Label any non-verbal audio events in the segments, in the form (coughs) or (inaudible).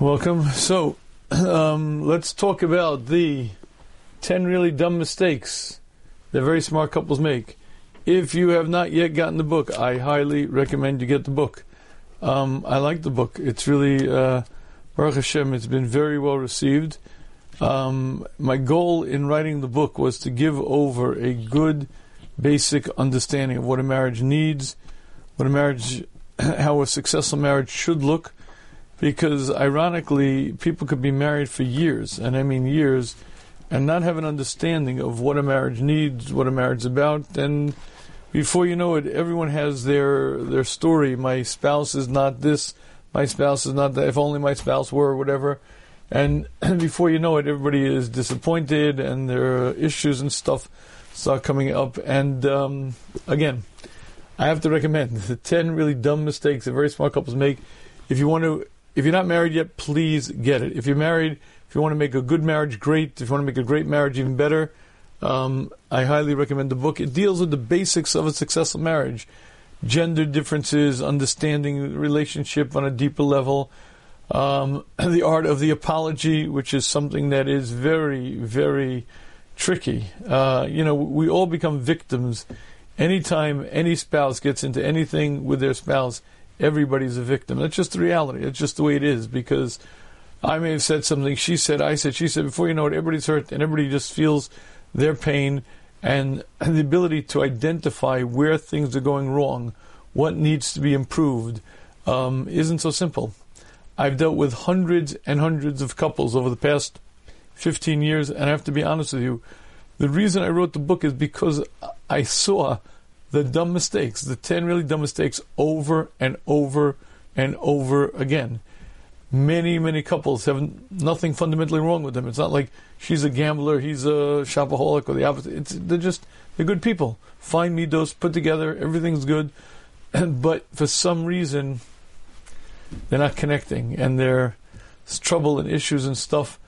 Welcome. So, um, let's talk about the 10 really dumb mistakes that very smart couples make. If you have not yet gotten the book, I highly recommend you get the book. Um, I like the book. It's really, uh, Baruch Hashem, it's been very well received. Um, my goal in writing the book was to give over a good, basic understanding of what a marriage needs, what a marriage, (clears throat) how a successful marriage should look, because ironically, people could be married for years, and I mean years, and not have an understanding of what a marriage needs, what a marriage is about, and before you know it, everyone has their their story. My spouse is not this. My spouse is not that. If only my spouse were, whatever. And (clears throat) before you know it, everybody is disappointed, and there are issues and stuff start coming up. And um, again, I have to recommend (laughs) the ten really dumb mistakes that very smart couples make. If you want to, if you're not married yet, please get it. If you're married, if you want to make a good marriage great, if you want to make a great marriage even better, um, I highly recommend the book. It deals with the basics of a successful marriage gender differences, understanding relationship on a deeper level, um, (clears throat) the art of the apology, which is something that is very, very tricky. Uh, you know, we all become victims. Anytime any spouse gets into anything with their spouse, everybody's a victim. That's just the reality. It's just the way it is because I may have said something, she said, I said, she said, before you know it, everybody's hurt and everybody just feels their pain and (clears throat) the ability to identify where things are going wrong, what needs to be improved, um, isn't so simple. I've dealt with hundreds and hundreds of couples over the past 15 years, and I have to be honest with you. The reason I wrote the book is because I saw the dumb mistakes, the 10 really dumb mistakes, over and over and over again many, many couples have nothing fundamentally wrong with them. It's not like she's a gambler, he's a shopaholic, or the opposite. It's, they're just, they're good people. Fine middos, put together, everything's good. (clears throat) but for some reason, they're not connecting, and there's trouble and issues and stuff.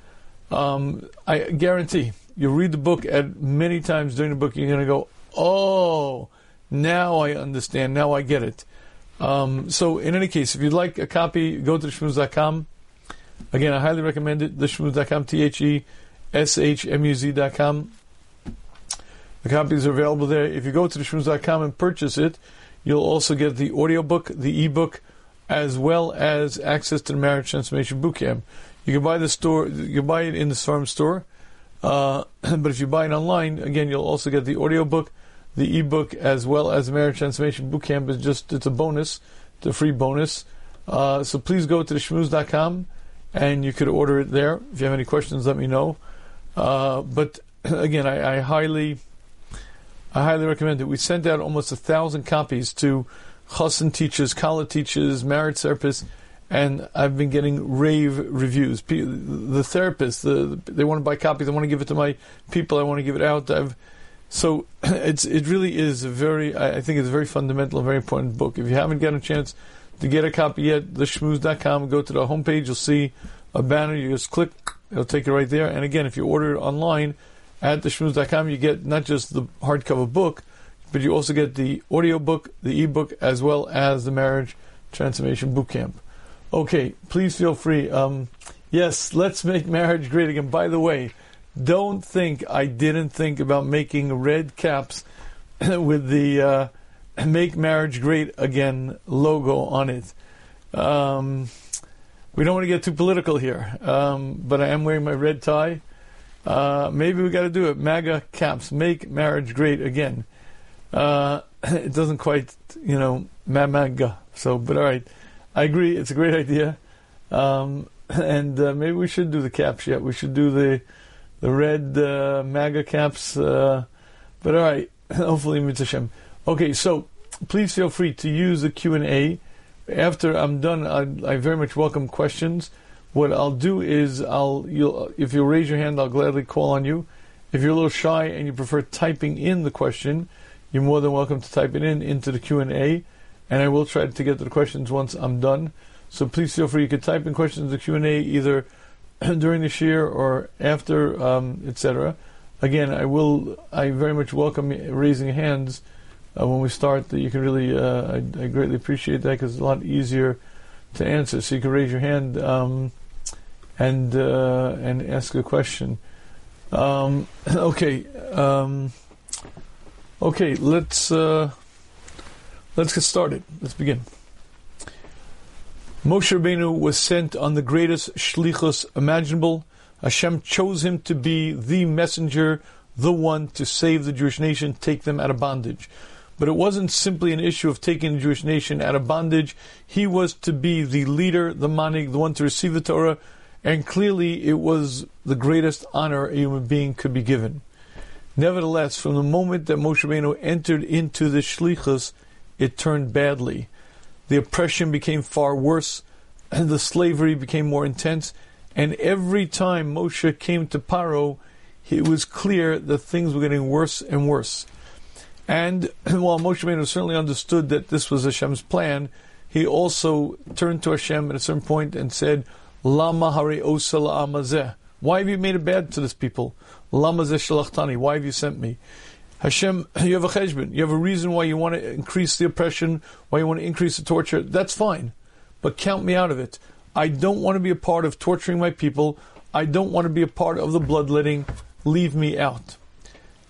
Um, I guarantee you read the book at many times during the book, you're going to go, oh, now I understand, now I get it. Um, so, in any case, if you'd like a copy, go to theshmuz.com. Again, I highly recommend it. Theshmuz.com, T H E S H M U Z.com. The copies are available there. If you go to theshmuz.com and purchase it, you'll also get the audiobook, the ebook, as well as access to the Marriage Transformation Bootcamp. You can buy the store, you can buy it in the farm store, uh, (clears throat) but if you buy it online, again, you'll also get the audiobook, the ebook as well as the Marriage Transformation Bootcamp is just it's a bonus, it's a free bonus. Uh, so please go to theshmuz.com and you could order it there. If you have any questions, let me know. Uh, but (clears throat) again, I, I, highly, I highly recommend it. We sent out almost a thousand copies to chassan teachers, college teachers, marriage therapists, and I've been getting rave reviews. The therapists, the, they want to buy copies. I want to give it to my people. I want to give it out. I've so (clears throat) it's it really is a very I think it's a very fundamental, very important book. If you haven't gotten a chance to get a copy yet, theshmuz.com, go to the homepage, you'll see a banner. You just click, it'll take you right there. And again, if you order it online at theshmuz.com, you get not just the hardcover book, but you also get the audio book, the ebook, as well as the Marriage Transformation Bootcamp. Okay, please feel free. Um, yes, let's make marriage great again. By the way, don't think I didn't think about making red caps (coughs) with the uh, (coughs) "Make Marriage Great Again" logo on it. Um, we don't want to get too political here, um, but I am wearing my red tie. Uh, maybe we got to do it. MAGA caps, make marriage great again. Uh, (coughs) it doesn't quite, you know, MAGA. So, but all right, I agree. It's a great idea, um, and uh, maybe we should do the caps yet. We should do the the red uh, MAGA caps. Uh, but all right, (laughs) hopefully Mitzvah Okay, so please feel free to use the Q and A. After I'm done, I, I, very much welcome questions. What I'll do is I'll you'll if you raise your hand, I'll gladly call on you. If you're a little shy and you prefer typing in the question, you're more than welcome to type it in into the Q and A, and I will try to get to the questions once I'm done. So please feel free. You can type in questions in the Q and A either (clears throat) during this year or after, um, etc. Again, I will. I very much welcome raising hands uh, when we start. That you can really. Uh, I, I, greatly appreciate that because it's a lot easier to answer. So you can raise your hand. Um, and uh, and ask a question. Um, (clears throat) okay, um, okay. Let's uh, let's get started. Let's begin. Moshe Rabbeinu was sent on the greatest shlichus imaginable. Hashem chose him to be the messenger, the one to save the Jewish nation, take them out of bondage. But it wasn't simply an issue of taking the Jewish nation out of bondage. He was to be the leader, the manhig, the one to receive the Torah, and clearly it was the greatest honor a human being could be given. Nevertheless, from the moment that Moshe Rabbeinu entered into the shlichus, it turned badly. The oppression became far worse, and (clears throat) the slavery became more intense, and every time Moshe came to Paro, it was clear that things were getting worse and worse. And (clears throat) while Moshe Rabbeinu certainly understood that this was Hashem's plan, he also turned to Hashem at a certain point and said, Lama hare osala amazeh. Why have you made it bad to this people? Lama shalchtani. Why have you sent me? Hashem, you have a cheshbon. You have a reason why you want to increase the oppression, why you want to increase the torture. That's fine. But count me out of it. I don't want to be a part of torturing my people. I don't want to be a part of the bloodletting. Leave me out.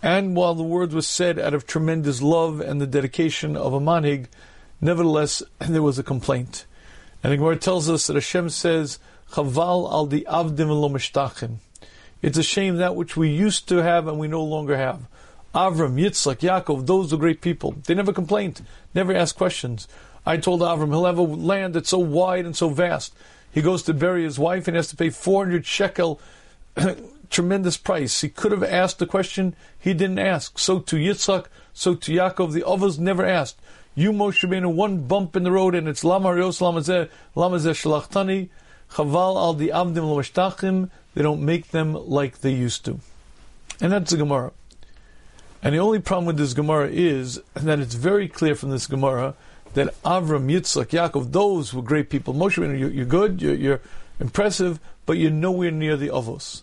And while the word was said out of tremendous love and the dedication of a manhig, nevertheless, (laughs) there was a complaint. And the Gemara tells us that Hashem says, Chaval al di avdim lo It's a shame that which we used to have and we no longer have. Avram, Yitzchak, Yaakov, those are great people. They never complained, never asked questions. I told Avram he'll have a land that's so wide and so vast. He goes to bury his wife and has to pay 400 shekel, (clears throat) tremendous price. He could have asked the question, he didn't ask. So to Yitzchak, so to Yaakov, the others never asked. You, Moshe Rabbeinu, one bump in the road and it's Lama Rios Lamazeh, Lamazeh Shalachtani, Chaval al di Lomashtachim, they don't make them like they used to. And that's the Gemara. And the only problem with this Gemara is that it's very clear from this Gemara that Avram, Yitzchak, Yaakov, those were great people. Moshe, you're, you're good, you're, you're, impressive, but you're nowhere near the Avos.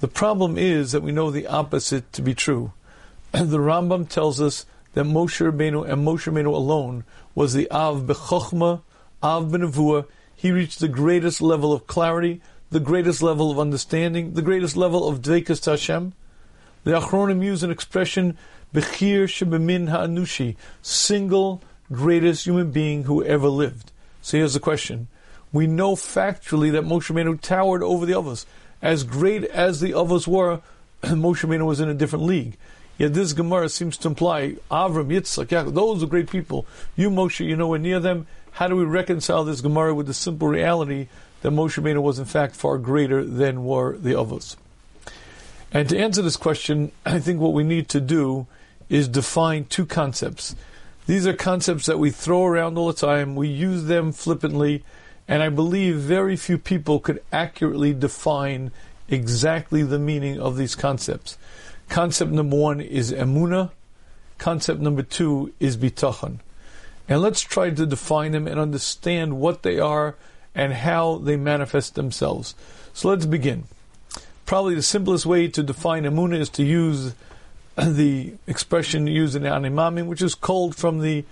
The problem is that we know the opposite to be true. (clears throat) the Rambam tells us that Moshe Rabbeinu and Moshe Rabbeinu alone was the Av Bechochma, Av Benavua, he reached the greatest level of clarity, the greatest level of understanding, the greatest level of Dvekas Hashem. The Achronim use an expression, Bechir Shebemin Ha'anushi, single greatest human being who ever lived. So here's the question. We know factually that Moshe Rabbeinu towered over the others. As great as the others were, (clears throat) Moshe Rabbeinu was in a different league. Yet this Gemara seems to imply Avram, Yitzchak, Yaakov, those are great people. You, Moshe, you know, we're near them. How do we reconcile this Gemara with the simple reality that Moshe Rabbeinu was in fact far greater than were the others? And to answer this question, I think what we need to do is define two concepts. These are concepts that we throw around all the time. We use them flippantly, and I believe very few people could accurately define exactly the meaning of these concepts. Concept number one is emuna. Concept number two is bitachon. And let's try to define them and understand what they are and how they manifest themselves. So let's begin. Probably the simplest way to define Amunah is to use (clears throat) the expression used in Animamim, which is culled from the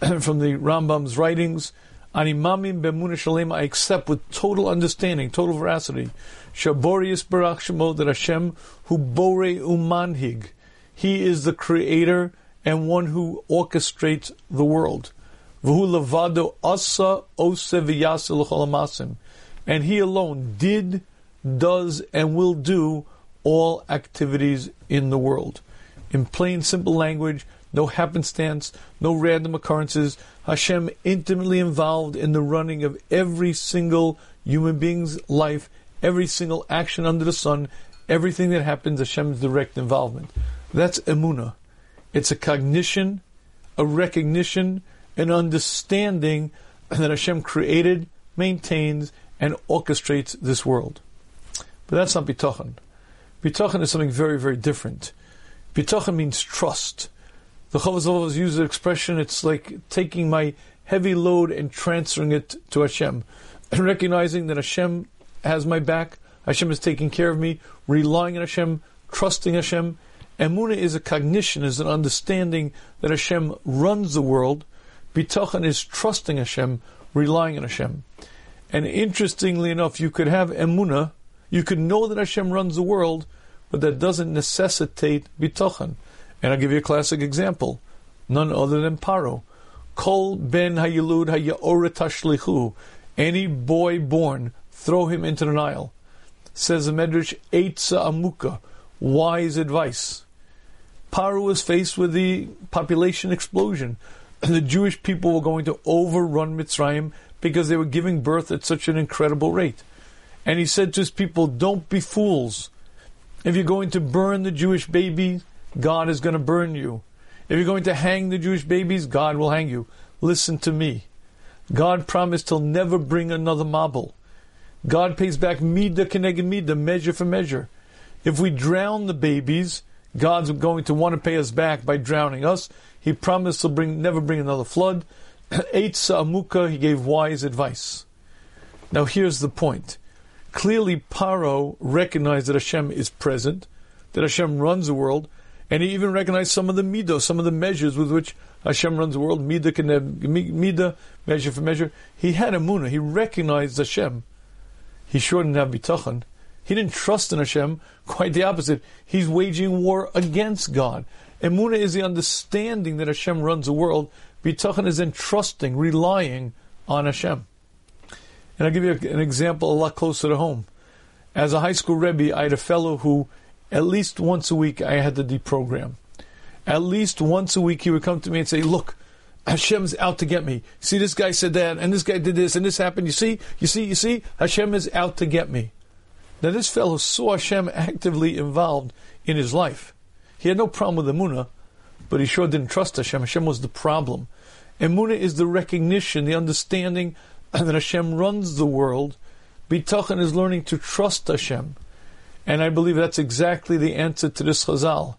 (clears throat) from the Rambam's writings. Animamim b'emunah shalem, I accept with total understanding, total veracity. Shaborius barach that Hashem who bore umanhig, He is the creator and one who orchestrates the world. And he alone did, does, and will do all activities in the world. In plain, simple language, no happenstance, no random occurrences. Hashem intimately involved in the running of every single human being's life, every single action under the sun, everything that happens, Hashem's direct involvement. That's emuna. It's a cognition, a recognition, an understanding that Hashem created, maintains, and orchestrates this world. But that's not bitachon. Bitachon is something very, very different. Bitachon means trust. The Chavaz uses the expression, it's like taking my heavy load and transferring it to Hashem. (clears throat) And recognizing that Hashem has my back, Hashem is taking care of me, relying on Hashem, trusting Hashem, Emuna is a cognition, is an understanding that Hashem runs the world. Bitachon is trusting Hashem, relying on Hashem. And interestingly enough, you could have emuna, you could know that Hashem runs the world, but that doesn't necessitate bitachon. And I'll give you a classic example, none other than Paro. Kol ben hayilud hayaoret tashlichu. Any boy born, throw him into the Nile. Says the Medrash, Eitza Amuka, wise advice. Paro was faced with the population explosion. (clears throat) The Jewish people were going to overrun Mitzrayim because they were giving birth at such an incredible rate. And he said to his people, Don't be fools. If you're going to burn the Jewish baby, God is going to burn you. If you're going to hang the Jewish babies, God will hang you. Listen to me. God promised he'll never bring another mabul. God pays back mida keneged mida, measure for measure. If we drown the babies, God's going to want to pay us back by drowning us. He promised to bring, never bring another flood. (clears throat) Eitza amuka, he gave wise advice. Now here's the point. Clearly, Paro recognized that Hashem is present, that Hashem runs the world, and he even recognized some of the midah, some of the measures with which Hashem runs the world. Midah, midah, measure for measure. He had Amunah. He recognized Hashem. He sure didn't have bitachon. He didn't trust in Hashem. Quite the opposite. He's waging war against God. Emunah is the understanding that Hashem runs the world. Bitachon is entrusting, relying on Hashem. And I'll give you an example a lot closer to home. As a high school Rebbe, I had a fellow who, at least once a week, I had to deprogram. At least once a week, he would come to me and say, Look, (laughs) Hashem's out to get me. See, this guy said that, and this guy did this, and this happened. You see, you see, you see, Hashem is out to get me. Now, this fellow saw Hashem actively involved in his life. He had no problem with Emunah, but he sure didn't trust Hashem. Hashem was the problem. Emunah is the recognition, the understanding (coughs) that Hashem runs the world. Bitachon is learning to trust Hashem. And I believe that's exactly the answer to this chazal.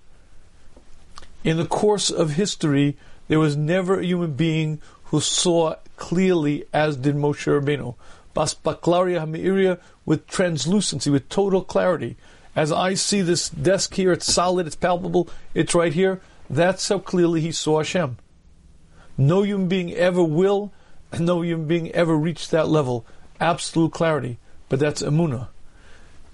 In the course of history, there was never a human being who saw clearly as did Moshe Rabbeinu. Bas baklaria hamiria with translucency, with total clarity. As I see this desk here, it's solid, it's palpable, it's right here. That's how clearly he saw Hashem. No human being ever will, no human being ever reached that level. Absolute clarity. But that's Emunah.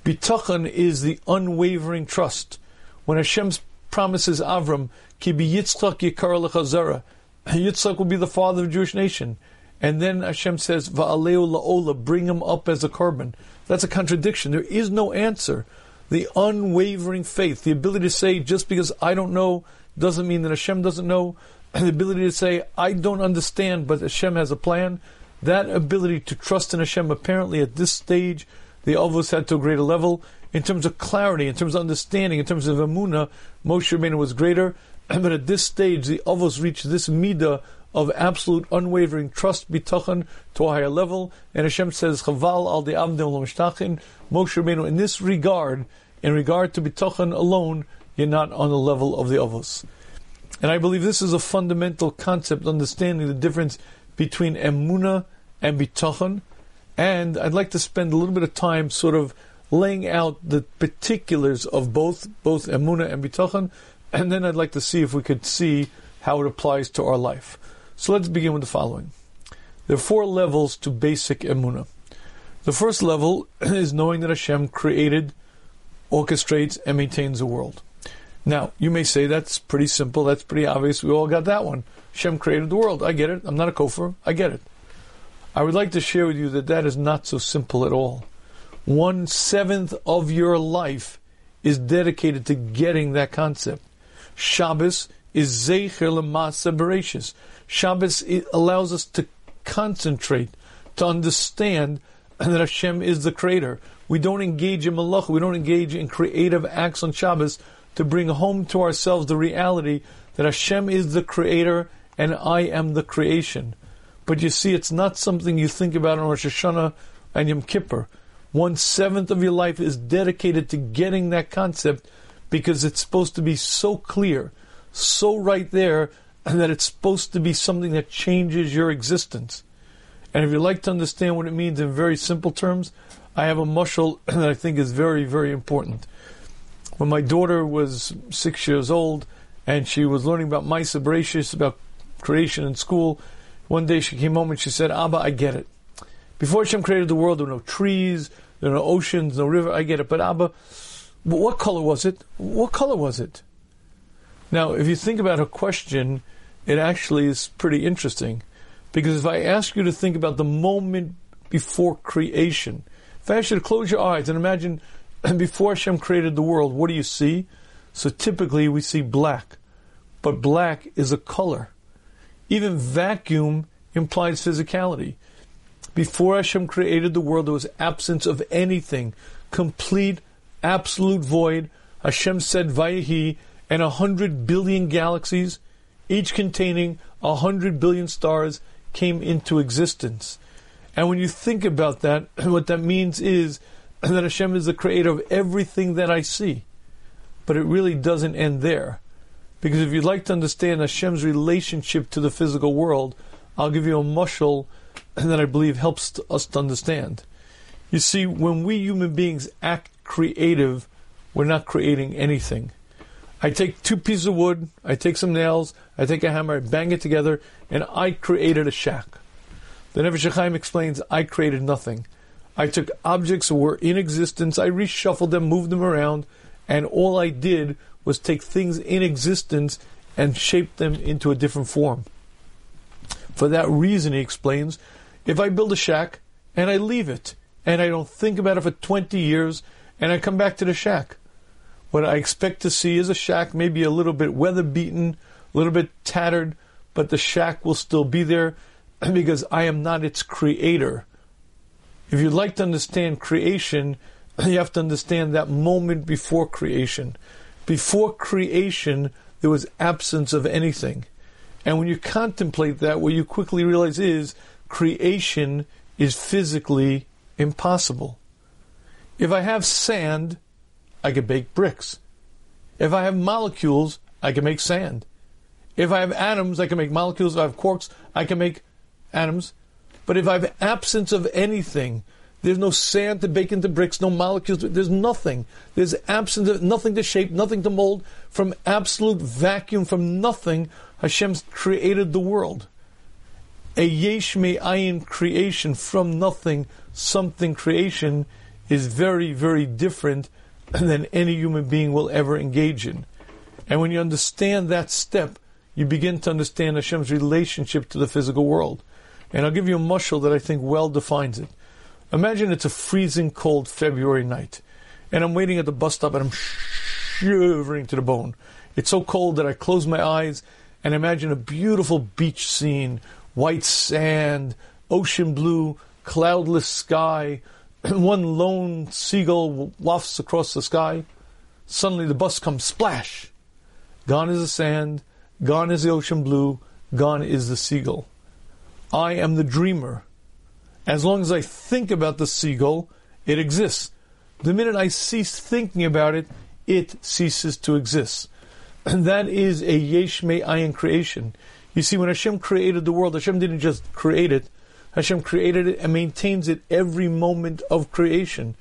Bitachon is the unwavering trust. When Hashem promises Avram, Ki bi Yitzchak yikar lechazara. Yitzchak will be the father of the Jewish nation. And then Hashem says, Va'aleu la'ola, bring him up as a korban. That's a contradiction. There is no answer. The unwavering faith, the ability to say, just because I don't know, doesn't mean that Hashem doesn't know. (clears throat) The ability to say, I don't understand, but Hashem has a plan. That ability to trust in Hashem, apparently at this stage, the Avos had to a greater level. In terms of clarity, in terms of understanding, in terms of Amunah, Moshe Rabbeinu was greater. (clears throat) but at this stage, the Avos reached this midah of absolute unwavering trust, bitachon, to a higher level. And Hashem says, Chaval al de Moshe Rabbeinu, in this regard, in regard to bitachon alone, you're not on the level of the Avos. And I believe this is a fundamental concept, understanding the difference between emuna and bitachon. And I'd like to spend a little bit of time sort of laying out the particulars of both, both emuna and bitachon, and then I'd like to see if we could see how it applies to our life. So let's begin with the following. There are four levels to basic emuna. The first level (clears throat) is knowing that Hashem created, orchestrates, and maintains the world. Now, you may say that's pretty simple, that's pretty obvious, we all got that one. Hashem created the world. I get it. I'm not a kofar. I get it. I would like to share with you that that is not so simple at all. One seventh of your life is dedicated to getting that concept. Shabbos is Zecher Lemasa Bereshis. Shabbos allows us to concentrate, to understand that Hashem is the creator. We don't engage in malach, we don't engage in creative acts on Shabbos to bring home to ourselves the reality that Hashem is the creator and I am the creation. But you see, it's not something you think about on Rosh Hashanah and Yom Kippur. One seventh of your life is dedicated to getting that concept because it's supposed to be so clear, so right there, and (clears throat) that it's supposed to be something that changes your existence. And if you'd like to understand what it means in very simple terms, I have a mushal (clears throat) that I think is very, very important. When my daughter was six years old and she was learning about Maisa Bereshis, about creation in school, one day she came home and she said, Abba, I get it. Before Hashem created the world, there were no trees, there were no oceans, no river. I get it, but Abba, what color was it? What color was it? Now, if you think about her question, it actually is pretty interesting. Because if I ask you to think about the moment before creation, if I ask you to close your eyes and imagine (clears throat) before Hashem created the world, what do you see? So typically we see black. But black is a color. Even vacuum implies physicality. Before Hashem created the world, there was absence of anything, complete, absolute void. Hashem said, Vayahi, and a hundred billion galaxies, each containing a hundred billion stars, came into existence. And when you think about that, (clears throat) what that means is (coughs) that Hashem is the creator of everything that I see. But it really doesn't end there. Because if you'd like to understand Hashem's relationship to the physical world, I'll give you a mushal (coughs) that I believe helps us to understand. You see, when we human beings act creative, we're not creating anything. I take two pieces of wood, I take some nails, I take a hammer, I bang it together, and I created a shack. The Nefesh HaChaim explains, I created nothing. I took objects that were in existence, I reshuffled them, moved them around, and all I did was take things in existence and shape them into a different form. For that reason, he explains, if I build a shack and I leave it and I don't think about it for 20 years and I come back to the shack, what I expect to see is a shack maybe a little bit weather beaten, a little bit tattered, but the shack will still be there (clears throat) because I am not its creator. If you'd like to understand creation, (clears throat) you have to understand that moment before creation. Before creation, there was absence of anything. And when you contemplate that, what you quickly realize is creation is physically impossible. If I have sand, I can bake bricks. If I have molecules, I can make sand. If I have atoms, I can make molecules. If I have quarks, I can make atoms. But if I have absence of anything, there's no sand to bake into bricks, no molecules, there's nothing. There's absence of nothing to shape, nothing to mold. From absolute vacuum, from nothing, Hashem's created the world. A yesh ayin creation from nothing, something creation is very, very different (clears throat) than any human being will ever engage in. And when you understand that step, you begin to understand Hashem's relationship to the physical world. And I'll give you a mushal that I think well defines it. Imagine it's a freezing cold February night, and I'm waiting at the bus stop and I'm shivering to the bone. It's so cold that I close my eyes and imagine a beautiful beach scene, white sand, ocean blue, cloudless sky, and (clears throat) one lone seagull wafts across the sky. Suddenly the bus comes splash. Gone is the sand, gone is the ocean blue, gone is the seagull. I am the dreamer. As long as I think about the seagull, it exists. The minute I cease thinking about it, it ceases to exist. (clears throat) And that is a yesh ayin creation. You see, when Hashem created the world, Hashem didn't just create it, Hashem created it and maintains it every moment of creation.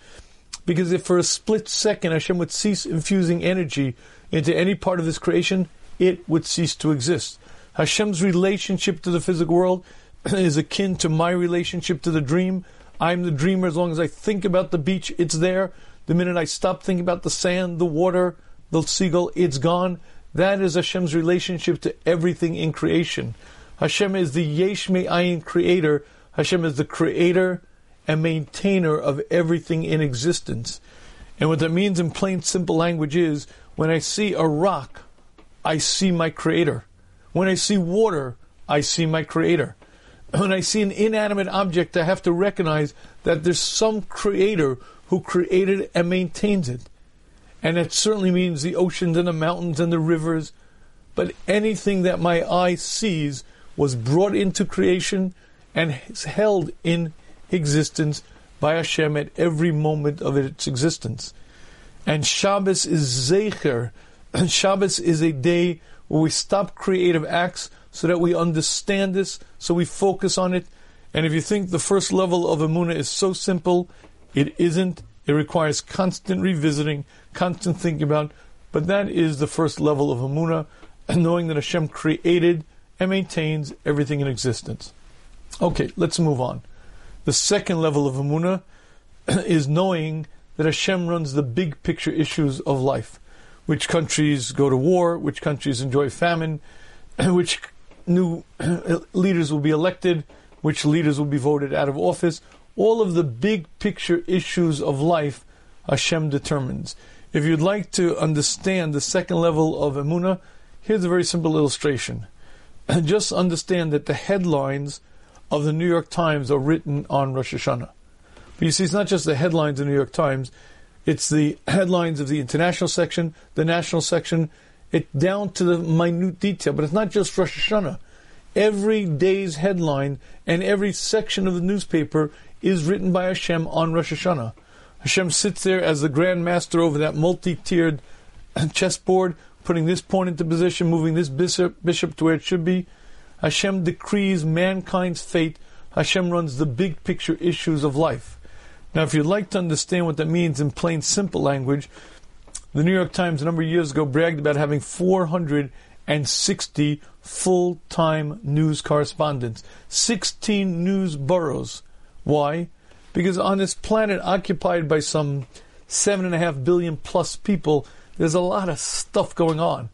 Because if for a split second Hashem would cease infusing energy into any part of this creation, it would cease to exist. Hashem's relationship to the physical world (clears throat) is akin to my relationship to the dream. I'm the dreamer as long as I think about the beach, it's there. The minute I stop thinking about the sand, the water, the seagull, it's gone. That is Hashem's relationship to everything in creation. Hashem is the Yesh Ayin creator. Hashem is the creator and maintainer of everything in existence. And what that means in plain, simple language is when I see a rock, I see my creator. When I see water, I see my creator when I see an inanimate object, I have to recognize that there's some creator who created it and maintains it. And it certainly means the oceans and the mountains and the rivers. But anything that my eye sees was brought into creation and is held in existence by Hashem at every moment of its existence. And Shabbos is Zecher. And (clears throat) Shabbos is a day where we stop creative acts so that we understand this, so we focus on it. And if you think the first level of Amunah is so simple, it isn't. It requires constant revisiting, constant thinking about. But that is the first level of Amunah, knowing that Hashem created and maintains everything in existence. Okay, let's move on. The second level of Amunah (clears throat) is knowing that Hashem runs the big picture issues of life. Which countries go to war, which countries enjoy famine, (clears throat) which new (clears throat) leaders will be elected, which leaders will be voted out of office. All of the big picture issues of life, Hashem determines. If you'd like to understand the second level of Emunah, here's a very simple illustration. (clears throat) Just understand that the headlines of the New York Times are written on Rosh Hashanah. But you see, it's not just the headlines of the New York Times, it's the (clears throat) headlines of the international section, the national section, it down to the minute detail. But it's not just Rosh Hashanah. Every day's headline and every section of the newspaper is written by Hashem on Rosh Hashanah. Hashem sits there as the grand master over that multi-tiered (coughs) chessboard, putting this pawn into position, moving this bishop, bishop to where it should be. Hashem decrees mankind's fate. Hashem runs the big picture issues of life. Now, if you'd like to understand what that means in plain, simple language, the New York Times a number of years ago bragged about having 460 full-time news correspondents, 16 news boroughs. Why? Because on this planet occupied by some seven and a half billion plus people, there's a lot of stuff going on.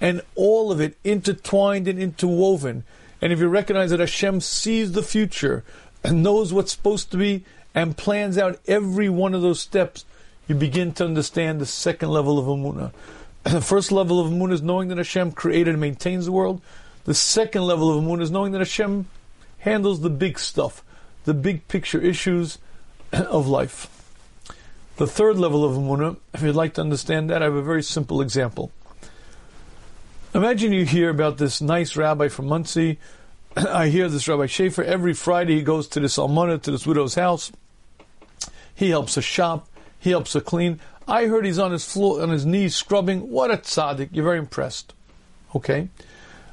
And all of it intertwined and interwoven. And if you recognize that Hashem sees the future and knows what's supposed to be and plans out every one of those steps, you begin to understand the second level of Amunah. (clears throat) The first level of Amunah is knowing that Hashem created and maintains the world. The second level of Amunah is knowing that Hashem handles the big stuff, the big picture issues (clears throat) of life. The third level of Amunah, if you'd like to understand that, I have a very simple example. Imagine you hear about this nice rabbi from Monsey. (clears throat) I hear this Rabbi Schaefer every Friday he goes to this almana, to this widow's house. He helps her shop. He helps her clean. I heard he's on his floor, on his knees scrubbing. What a tzaddik! You're very impressed. Okay,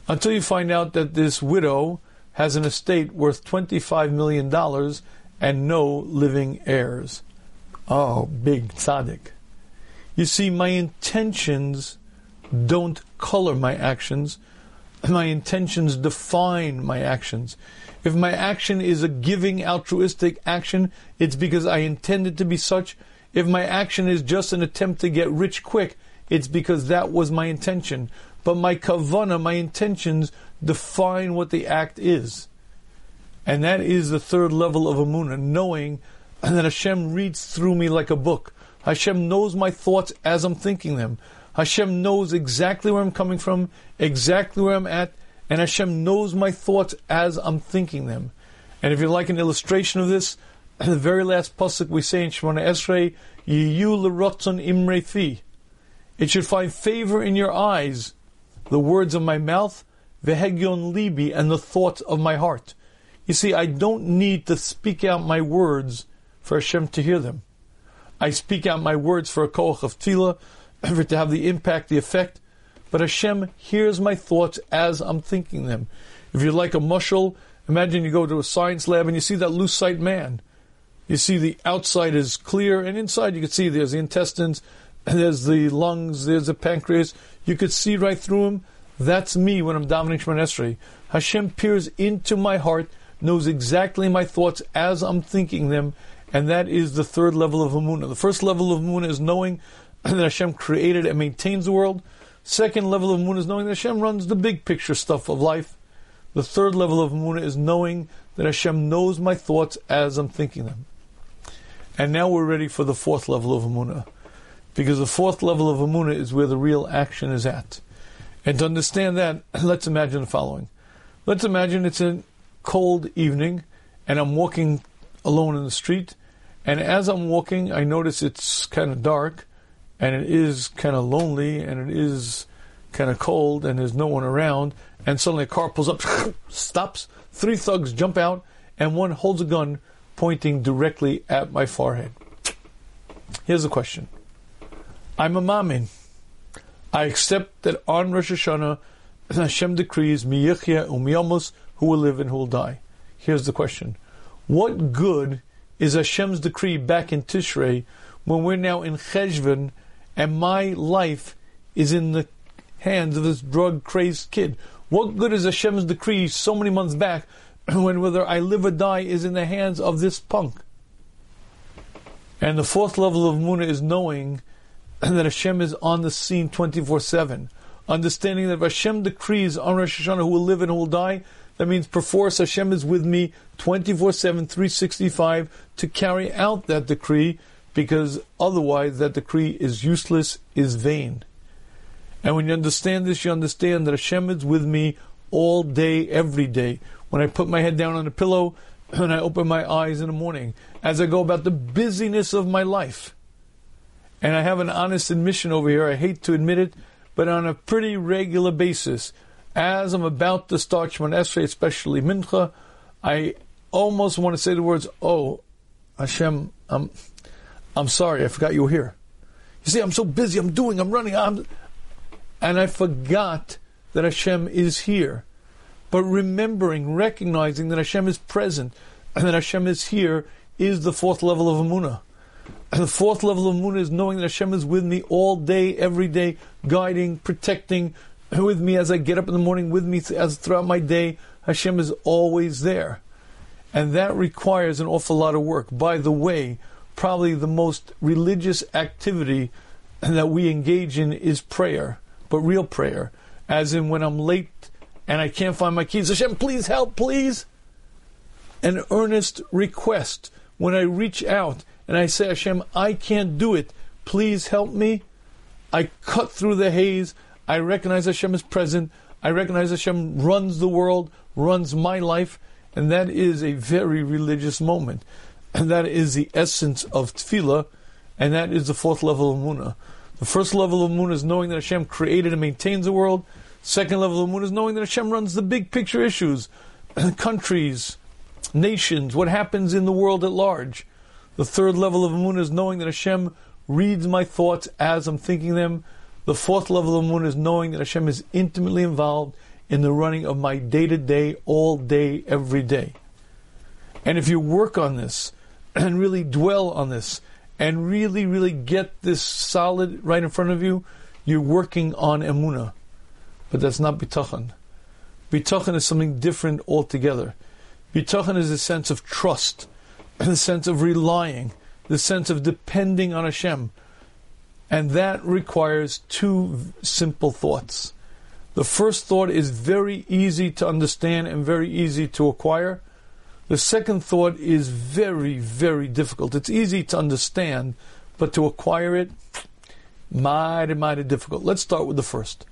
until you find out that this widow has an estate worth twenty-five million dollars and no living heirs. Oh, big tzaddik. You see, my intentions don't color my actions. My intentions define my actions. If my action is a giving, altruistic action, it's because I intended to be such. If my action is just an attempt to get rich quick, it's because that was my intention. But my kavana, my intentions, define what the act is. And that is the third level of Amunah, knowing that Hashem reads through me like a book. Hashem knows my thoughts as I'm thinking them. Hashem knows exactly where I'm coming from, exactly where I'm at, and Hashem knows my thoughts as I'm thinking them. And if you like an illustration of this, (coughs) the very last pasuk we say in Shemona Esrei, Yiyu lerotzon imre fi. It should find favor in your eyes, the words of my mouth, vehegyon libi, and the thoughts of my heart. You see, I don't need to speak out my words for Hashem to hear them. I speak out my words for a koach of tefillah, (coughs) for to have the impact, the effect. But Hashem hears my thoughts as I'm thinking them. If you're like a mushal, imagine you go to a science lab and you see that lucite man. You see the outside is clear, and inside you can see there's the intestines, (clears throat) there's the lungs, there's the pancreas. You could see right through him. That's me when I'm davening Shemon Esrei. Hashem peers into my heart knows exactly my thoughts as I'm thinking them, and that is the third level of Amunah. The first level of Amunah is knowing (clears throat) that Hashem created and maintains the world. Second level of Amunah is knowing that Hashem runs the big picture stuff of life. The third level of Amunah is knowing that Hashem knows my thoughts as I'm thinking them. And now we're ready for the fourth level of Amunah. Because the fourth level of Amunah is where the real action is at. And to understand that, (clears throat) let's imagine the following. Let's imagine it's a cold evening and I'm walking alone in the street. And as I'm walking, I notice it's kind of dark and it is kind of lonely and it is kind of cold and there's no one around. And suddenly a car pulls up, (clears throat) stops, three thugs jump out, and one holds a gun pointing directly at my forehead. Here's the question I'm a mamin. I accept that on Rosh Hashanah, (clears throat) Hashem decrees miyichya umiyamos who will live and who will die. Here's the question. What good is Hashem's decree back in Tishrei when we're now in Cheshvan and my life is in the hands of this drug crazed kid? What good is Hashem's decree so many months back (coughs) when whether I live or die is in the hands of this punk. And the fourth level of Muna is knowing (coughs) that Hashem is on the scene 24 7. Understanding that if Hashem decrees on Rosh Hashanah who will live and who will die, that means perforce Hashem is with me 24 7, 365 to carry out that decree because otherwise that decree is useless, is vain. And when you understand this, you understand that Hashem is with me all day, every day. When I put my head down on the pillow, (clears throat) when I open my eyes in the morning, as I go about the busyness of my life. And I have an honest admission over here, I hate to admit it, but on a pretty regular basis, as I'm about to start Shemon Esrei, especially Mincha, I almost want to say the words, Oh, Hashem, I'm, I'm sorry, I forgot you were here. You see, I'm so busy, I'm doing, I'm running, I'm, and I forgot that Hashem is here. But remembering, recognizing that Hashem is present and that Hashem is here is the fourth level of Amunah. And the fourth level of Amunah is knowing that Hashem is with me all day, every day, guiding, protecting, with me as I get up in the morning, with me as throughout my day. Hashem is always there. And that requires an awful lot of work. By the way, probably the most religious activity that we engage in is prayer, but real prayer. As in when I'm late and I can't find my keys, Hashem, please help, please. An earnest request. When I reach out and I say, Hashem, I can't do it, please help me. I cut through the haze. I recognize Hashem is present. I recognize Hashem runs the world, runs my life, and that is a very religious moment. And that is the essence of tefillah, and that is the fourth level of Munah. The first level of Munah is knowing that Hashem created and maintains the world. Second level of Munah is knowing that Hashem runs the big picture issues, (clears throat) countries, nations, what happens in the world at large. The third level of Munah is knowing that Hashem reads my thoughts as I'm thinking them. The fourth level of Munah is knowing that Hashem is intimately involved in the running of my day to day, all day, every day. And if you work on this, (clears throat) and really dwell on this and really, really get this solid right in front of you, you're working on emuna. But that's not bitachon. Bitachon is something different altogether. Bitachon is a sense of trust, (clears throat) the sense of relying, the sense of depending on Hashem. And that requires two simple thoughts. The first thought is very easy to understand and very easy to acquire. The second thought is very, very difficult. It's easy to understand, but to acquire it, (sniffs) mighty, mighty difficult. Let's start with the first.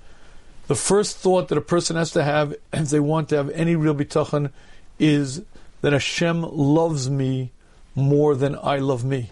The first thought that a person has to have if they want to have any real bitachon is that Hashem loves me more than I love me.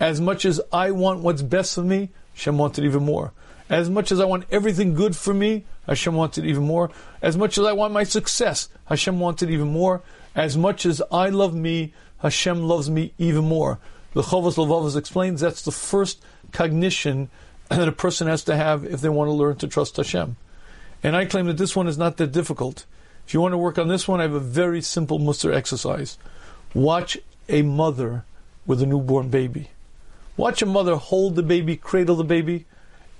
As much as I want what's best for me, Hashem wants it even more. As much as I want everything good for me, Hashem wants it even more. As much as I want my success, Hashem wants it even more. As much as I love me, Hashem loves me even more. The Chovos HaLevavos explains that's the first cognition (clears throat) that a person has to have if they want to learn to trust Hashem. And I claim that this one is not that difficult. If you want to work on this one, I have a very simple Musar exercise. Watch a mother with a newborn baby. Watch a mother hold the baby, cradle the baby,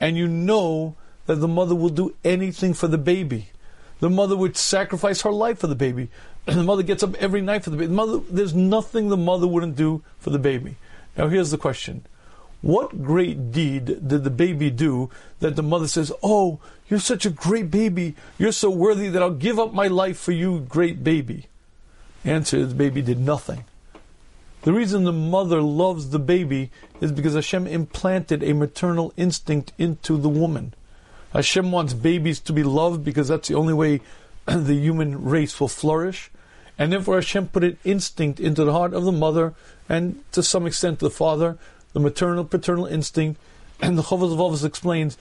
and you know that the mother will do anything for the baby. The mother would sacrifice her life for the baby. (clears throat) the mother gets up every night for the baby. The mother, there's nothing the mother wouldn't do for the baby. Now here's the question. What great deed did the baby do that the mother says, Oh, you're such a great baby. You're so worthy that I'll give up my life for you, great baby? Answer, the baby did nothing. The reason the mother loves the baby is because Hashem implanted a maternal instinct into the woman. Hashem wants babies to be loved because that's the only way (clears throat) the human race will flourish. And therefore Hashem put an instinct into the heart of the mother and to some extent the father, the maternal paternal instinct. (clears throat) And the HaLevavos explains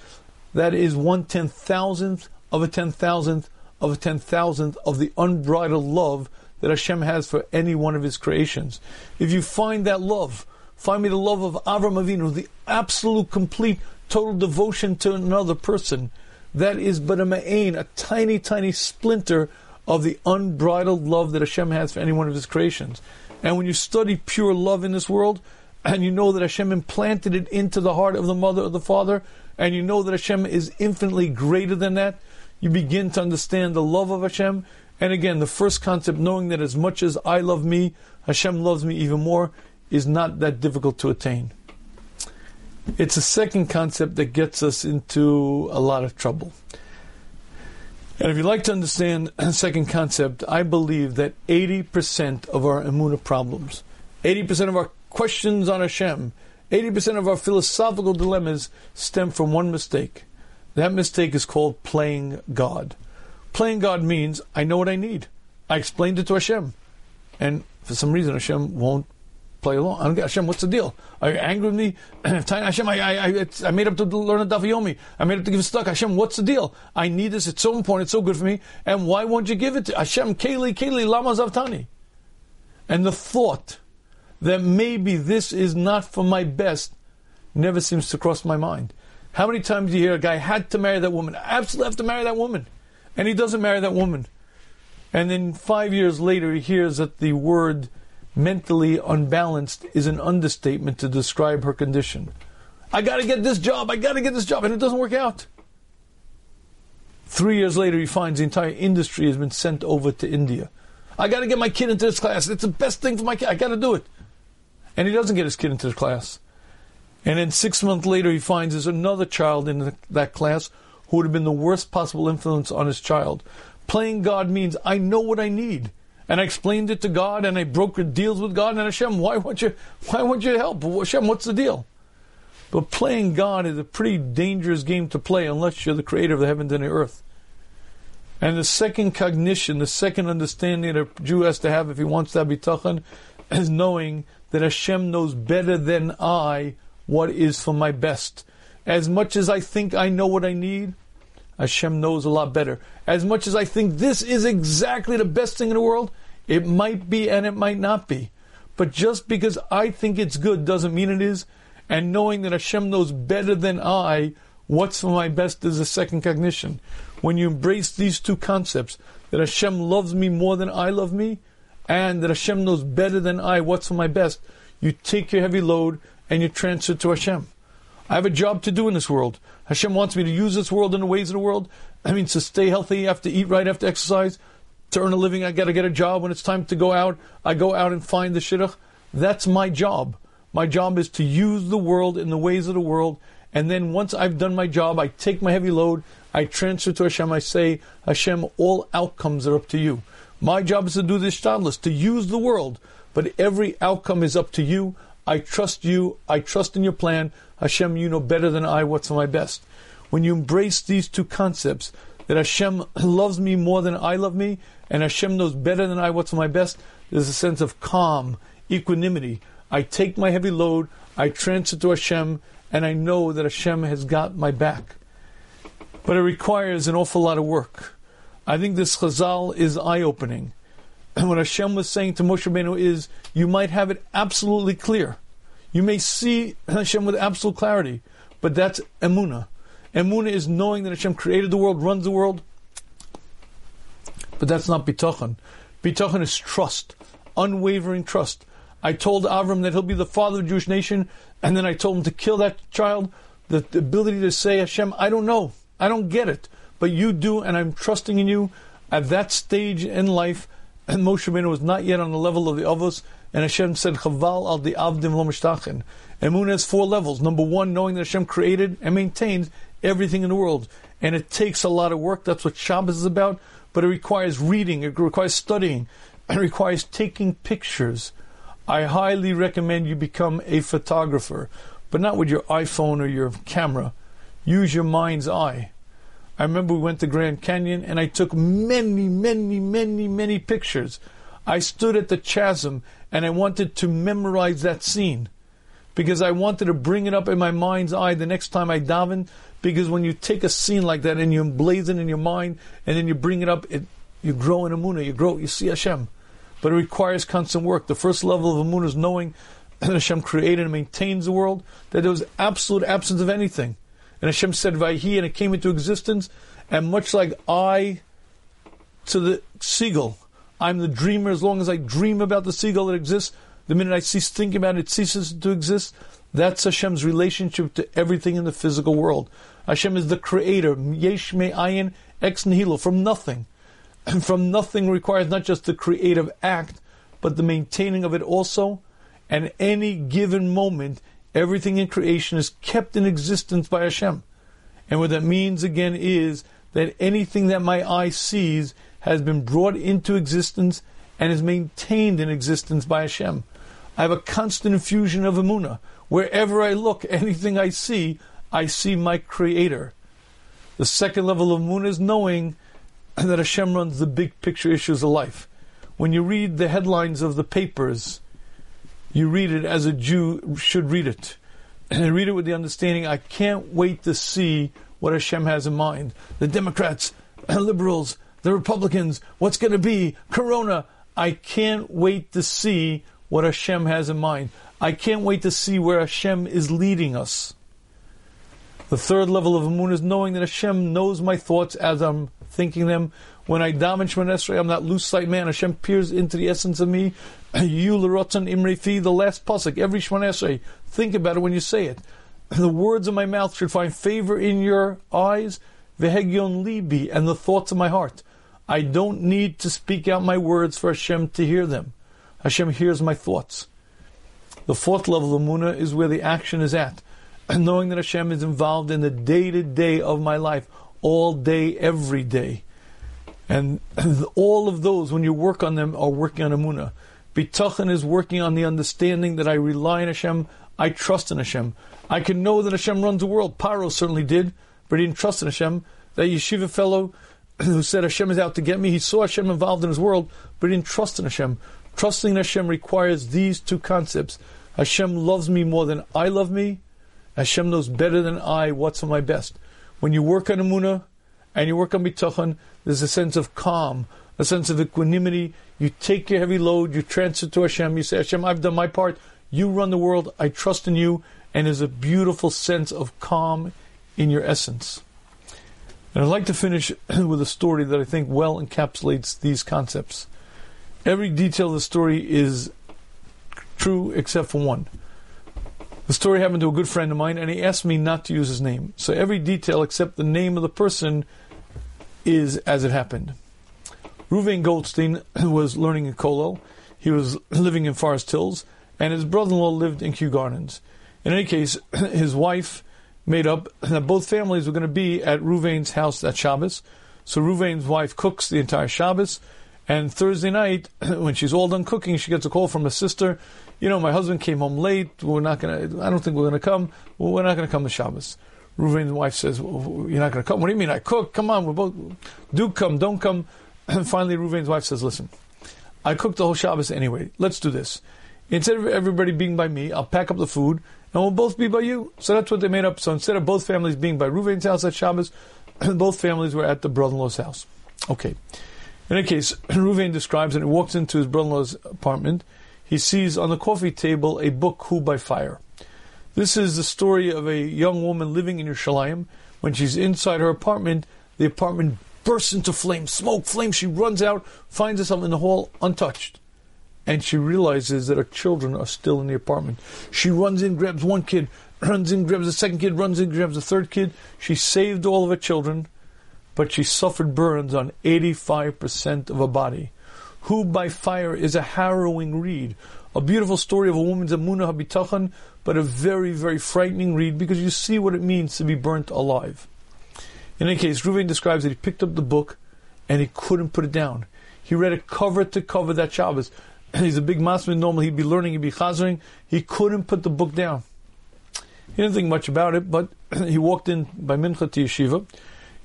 that is one ten thousandth of a ten thousandth of a ten thousandth of the unbridled love that Hashem has for any one of His creations. If you find that love, find me the love of Avram Avinu, the absolute, complete, total devotion to another person, that is but a ma'ain, a tiny, tiny splinter of the unbridled love that Hashem has for any one of His creations. And when you study pure love in this world, and you know that Hashem implanted it into the heart of the mother or the father, and you know that Hashem is infinitely greater than that, you begin to understand the love of Hashem, And again, the first concept, knowing that as much as I love me, Hashem loves me even more, is not that difficult to attain. It's a second concept that gets us into a lot of trouble. And if you'd like to understand (clears throat) a second concept, I believe that 80% of our Emunah problems, 80% of our questions on Hashem, 80% of our philosophical dilemmas stem from one mistake. That mistake is called playing God. Playing God means I know what I need. I explained it to Hashem. And for some reason, Hashem won't play along. I don't get Hashem. What's the deal? Are you angry with me? (clears throat) Hashem, I, I, I, I made up to learn a Daf Yomi. I made up to give a stuck. Hashem, what's the deal? I need this. It's so important. It's so good for me. And why won't you give it to Hashem? Keli, Keli, Lama Zavtani. And the thought that maybe this is not for my best never seems to cross my mind. How many times do you hear a guy had to marry that woman? Absolutely have to marry that woman. And he doesn't marry that woman. And then five years later, he hears that the word mentally unbalanced is an understatement to describe her condition. I got to get this job. I got to get this job. And it doesn't work out. Three years later, he finds the entire industry has been sent over to India. I got to get my kid into this class. It's the best thing for my kid. I got to do it. And he doesn't get his kid into the class. And then six months later, he finds there's another child in the, that class who would have been the worst possible influence on his child. Playing God means I know what I need and I explained it to God, and I brokered deals with God. And Hashem, why won't you? Why won't you help? Hashem, what's the deal? But playing God is a pretty dangerous game to play unless you're the creator of the heavens and the earth. And the second cognition, the second understanding that a Jew has to have if he wants to have bitachon, is knowing that Hashem knows better than I what is for my best. As much as I think I know what I need, Hashem knows a lot better. As much as I think this is exactly the best thing in the world, it might be and it might not be. But just because I think it's good doesn't mean it is. And knowing that Hashem knows better than I what's for my best is a second cognition. When you embrace these two concepts, that Hashem loves me more than I love me, and that Hashem knows better than I what's for my best, you take your heavy load and you transfer to Hashem. I have a job to do in this world. Hashem wants me to use this world in the ways of the world. I mean, to stay healthy, I have to eat right, I have to exercise. To earn a living, I got to get a job. When it's time to go out, I go out and find the shidduch. That's my job. My job is to use the world in the ways of the world. And then once I've done my job, I take my heavy load, I transfer to Hashem. I say, Hashem, all outcomes are up to you. My job is to do this shtadlis, to use the world. But every outcome is up to you. I trust you. I trust in your plan. Hashem, you know better than I what's my best. When you embrace these two concepts, that Hashem (laughs) loves me more than I love me, and Hashem knows better than I what's my best, there's a sense of calm, equanimity. I take my heavy load, I transfer to Hashem, and I know that Hashem has got my back. But it requires an awful lot of work. I think this chazal is eye opening. And (clears throat) what Hashem was saying to Moshe Rabbeinu is, you might have it absolutely clear. You may see Hashem with absolute clarity, but that's emuna. Emuna is knowing that Hashem created the world, runs the world, but that's not bitachon. Bitachon is trust, unwavering trust. I told Avram that he'll be the father of the Jewish nation, and then I told him to kill that child. The, the ability to say, Hashem, I don't know, I don't get it, but you do, and I'm trusting in you. At that stage in life, and (clears throat) Moshe Rabbeinu was not yet on the level of the others, and Hashem said, Chaval al the avdim lo mishtachin. Emunah has four levels. Number one, knowing that Hashem created and maintains everything in the world. And it takes a lot of work. That's what Shabbos is about. But it requires reading, it requires studying, (clears throat) it requires taking pictures. I highly recommend you become a photographer, but not with your iPhone or your camera. Use your mind's eye. I remember we went to Grand Canyon and I took many, many, many, many pictures. I stood at the chasm and I wanted to memorize that scene because I wanted to bring it up in my mind's eye the next time I daven. Because when you take a scene like that and you emblazon in your mind and then you bring it up, it, you grow in Emunah, you grow, you see Hashem. But it requires constant work. The first level of Emunah is knowing (clears throat) that Hashem created and maintains the world, that there was absolute absence of anything. And Hashem said, Vayhi, and it came into existence. And much like I to the seagull, I'm the dreamer as long as I dream about the seagull that exists. The minute I cease thinking about it, it ceases to exist. That's Hashem's relationship to everything in the physical world. Hashem is the creator, yesh me ayin ex nihilo, from nothing. And (clears throat) from nothing requires not just the creative act, but the maintaining of it also. And any given moment, everything in creation is kept in existence by Hashem. And what that means again is that anything that my eye sees has been brought into existence and is maintained in existence by Hashem. I have a constant infusion of Emunah. Wherever I look, (laughs) anything I see, I see my Creator. The second level of Emunah is knowing that Hashem runs the big picture issues of life. When you read the headlines of the papers, you read it as a Jew should read it. And (clears throat) read it with the understanding, I can't wait to see what Hashem has in mind. The Democrats, (clears throat) liberals, the Republicans, what's going to be, Corona. I can't wait to see what Hashem has in mind. I can't wait to see where Hashem is leading us. The third level of Amun is knowing that Hashem knows my thoughts as I'm thinking them. When I daven Shemon I'm not loose sight man. Hashem peers into the essence of me. (clears throat) You lerotzen imrefi, the last pasuk, every Shemon. Think about it when you say it. (clears throat) The words of my mouth should find favor in your eyes, vehegyon libi, and the thoughts of my heart. I don't need to speak out my words for Hashem to hear them. Hashem hears my thoughts. The fourth level of Muna is where the action is at. And (clears throat) knowing that Hashem is involved in the day to day of my life, all day, every day. And (clears throat) all of those, when you work on them, are working on Emunah. Bitachon is working on the understanding that I rely on Hashem, I trust in Hashem. I can know that Hashem runs the world. Paro certainly did, but he didn't trust in Hashem. That yeshiva fellow (clears throat) who said Hashem is out to get me, he saw Hashem involved in his world, but he didn't trust in Hashem. Trusting in Hashem requires these two concepts. Hashem loves me more than I love me. Hashem knows better than I what's for my best. When you work on Emunah and you work on Bitachon, there's a sense of calm, a sense of equanimity. You take your heavy load, you transfer to Hashem, you say, Hashem, I've done my part. You run the world, I trust in you, and there's a beautiful sense of calm in your essence. And I'd like to finish (clears throat) with a story that I think well encapsulates these concepts. Every detail of the story is true except for one. The story happened to a good friend of mine, and he asked me not to use his name. So every detail except the name of the person is as it happened. Ruvain Goldstein (coughs) was learning in Kollel. He was (coughs) living in Forest Hills, and his brother-in-law lived in Kew Gardens. In any case, (coughs) his wife made up that both families were going to be at Ruvain's house at Shabbos. So Ruvain's wife cooks the entire Shabbos. And Thursday night, when she's all done cooking, she gets a call from her sister. You know, my husband came home late. We're not going to, I don't think we're going to come. We're not going to come to Shabbos. Ruvain's wife says, well, You're not going to come? What do you mean? I cook. Come on. We both do come, don't come. And (clears throat) finally, Ruvain's wife says, Listen, I cooked the whole Shabbos anyway. Let's do this. Instead of everybody being by me, I'll pack up the food and we'll both be by you. So that's what they made up. So instead of both families being by Ruvain's house at Shabbos, (clears throat) both families were at the brother-in-law's house. Okay. In any case, (clears throat) Ruvain describes, and he walks into his brother-in-law's apartment. He sees on the coffee table a book, Who by Fire. This is the story of a young woman living in Yerushalayim. When she's inside her apartment, the apartment bursts into flames, smoke, flames. She runs out, finds herself in the hall untouched. And she realizes that her children are still in the apartment. She runs in, grabs one kid, runs in, grabs the second kid, runs in, grabs the third kid. She saved all of her children but she suffered burns on 85% of her body. Who by Fire is a harrowing read, a beautiful story of a woman's amunah habitachan, but a very, very frightening read because you see what it means to be burnt alive. In any case, Ruvain describes that he picked up the book and he couldn't put it down. He read it cover to cover that Shabbos. (clears throat) He's a big masmid. Normally he'd be learning, he'd be chazering. He couldn't put the book down. He didn't think much about it, but (clears throat) he walked in by mincha to yeshiva.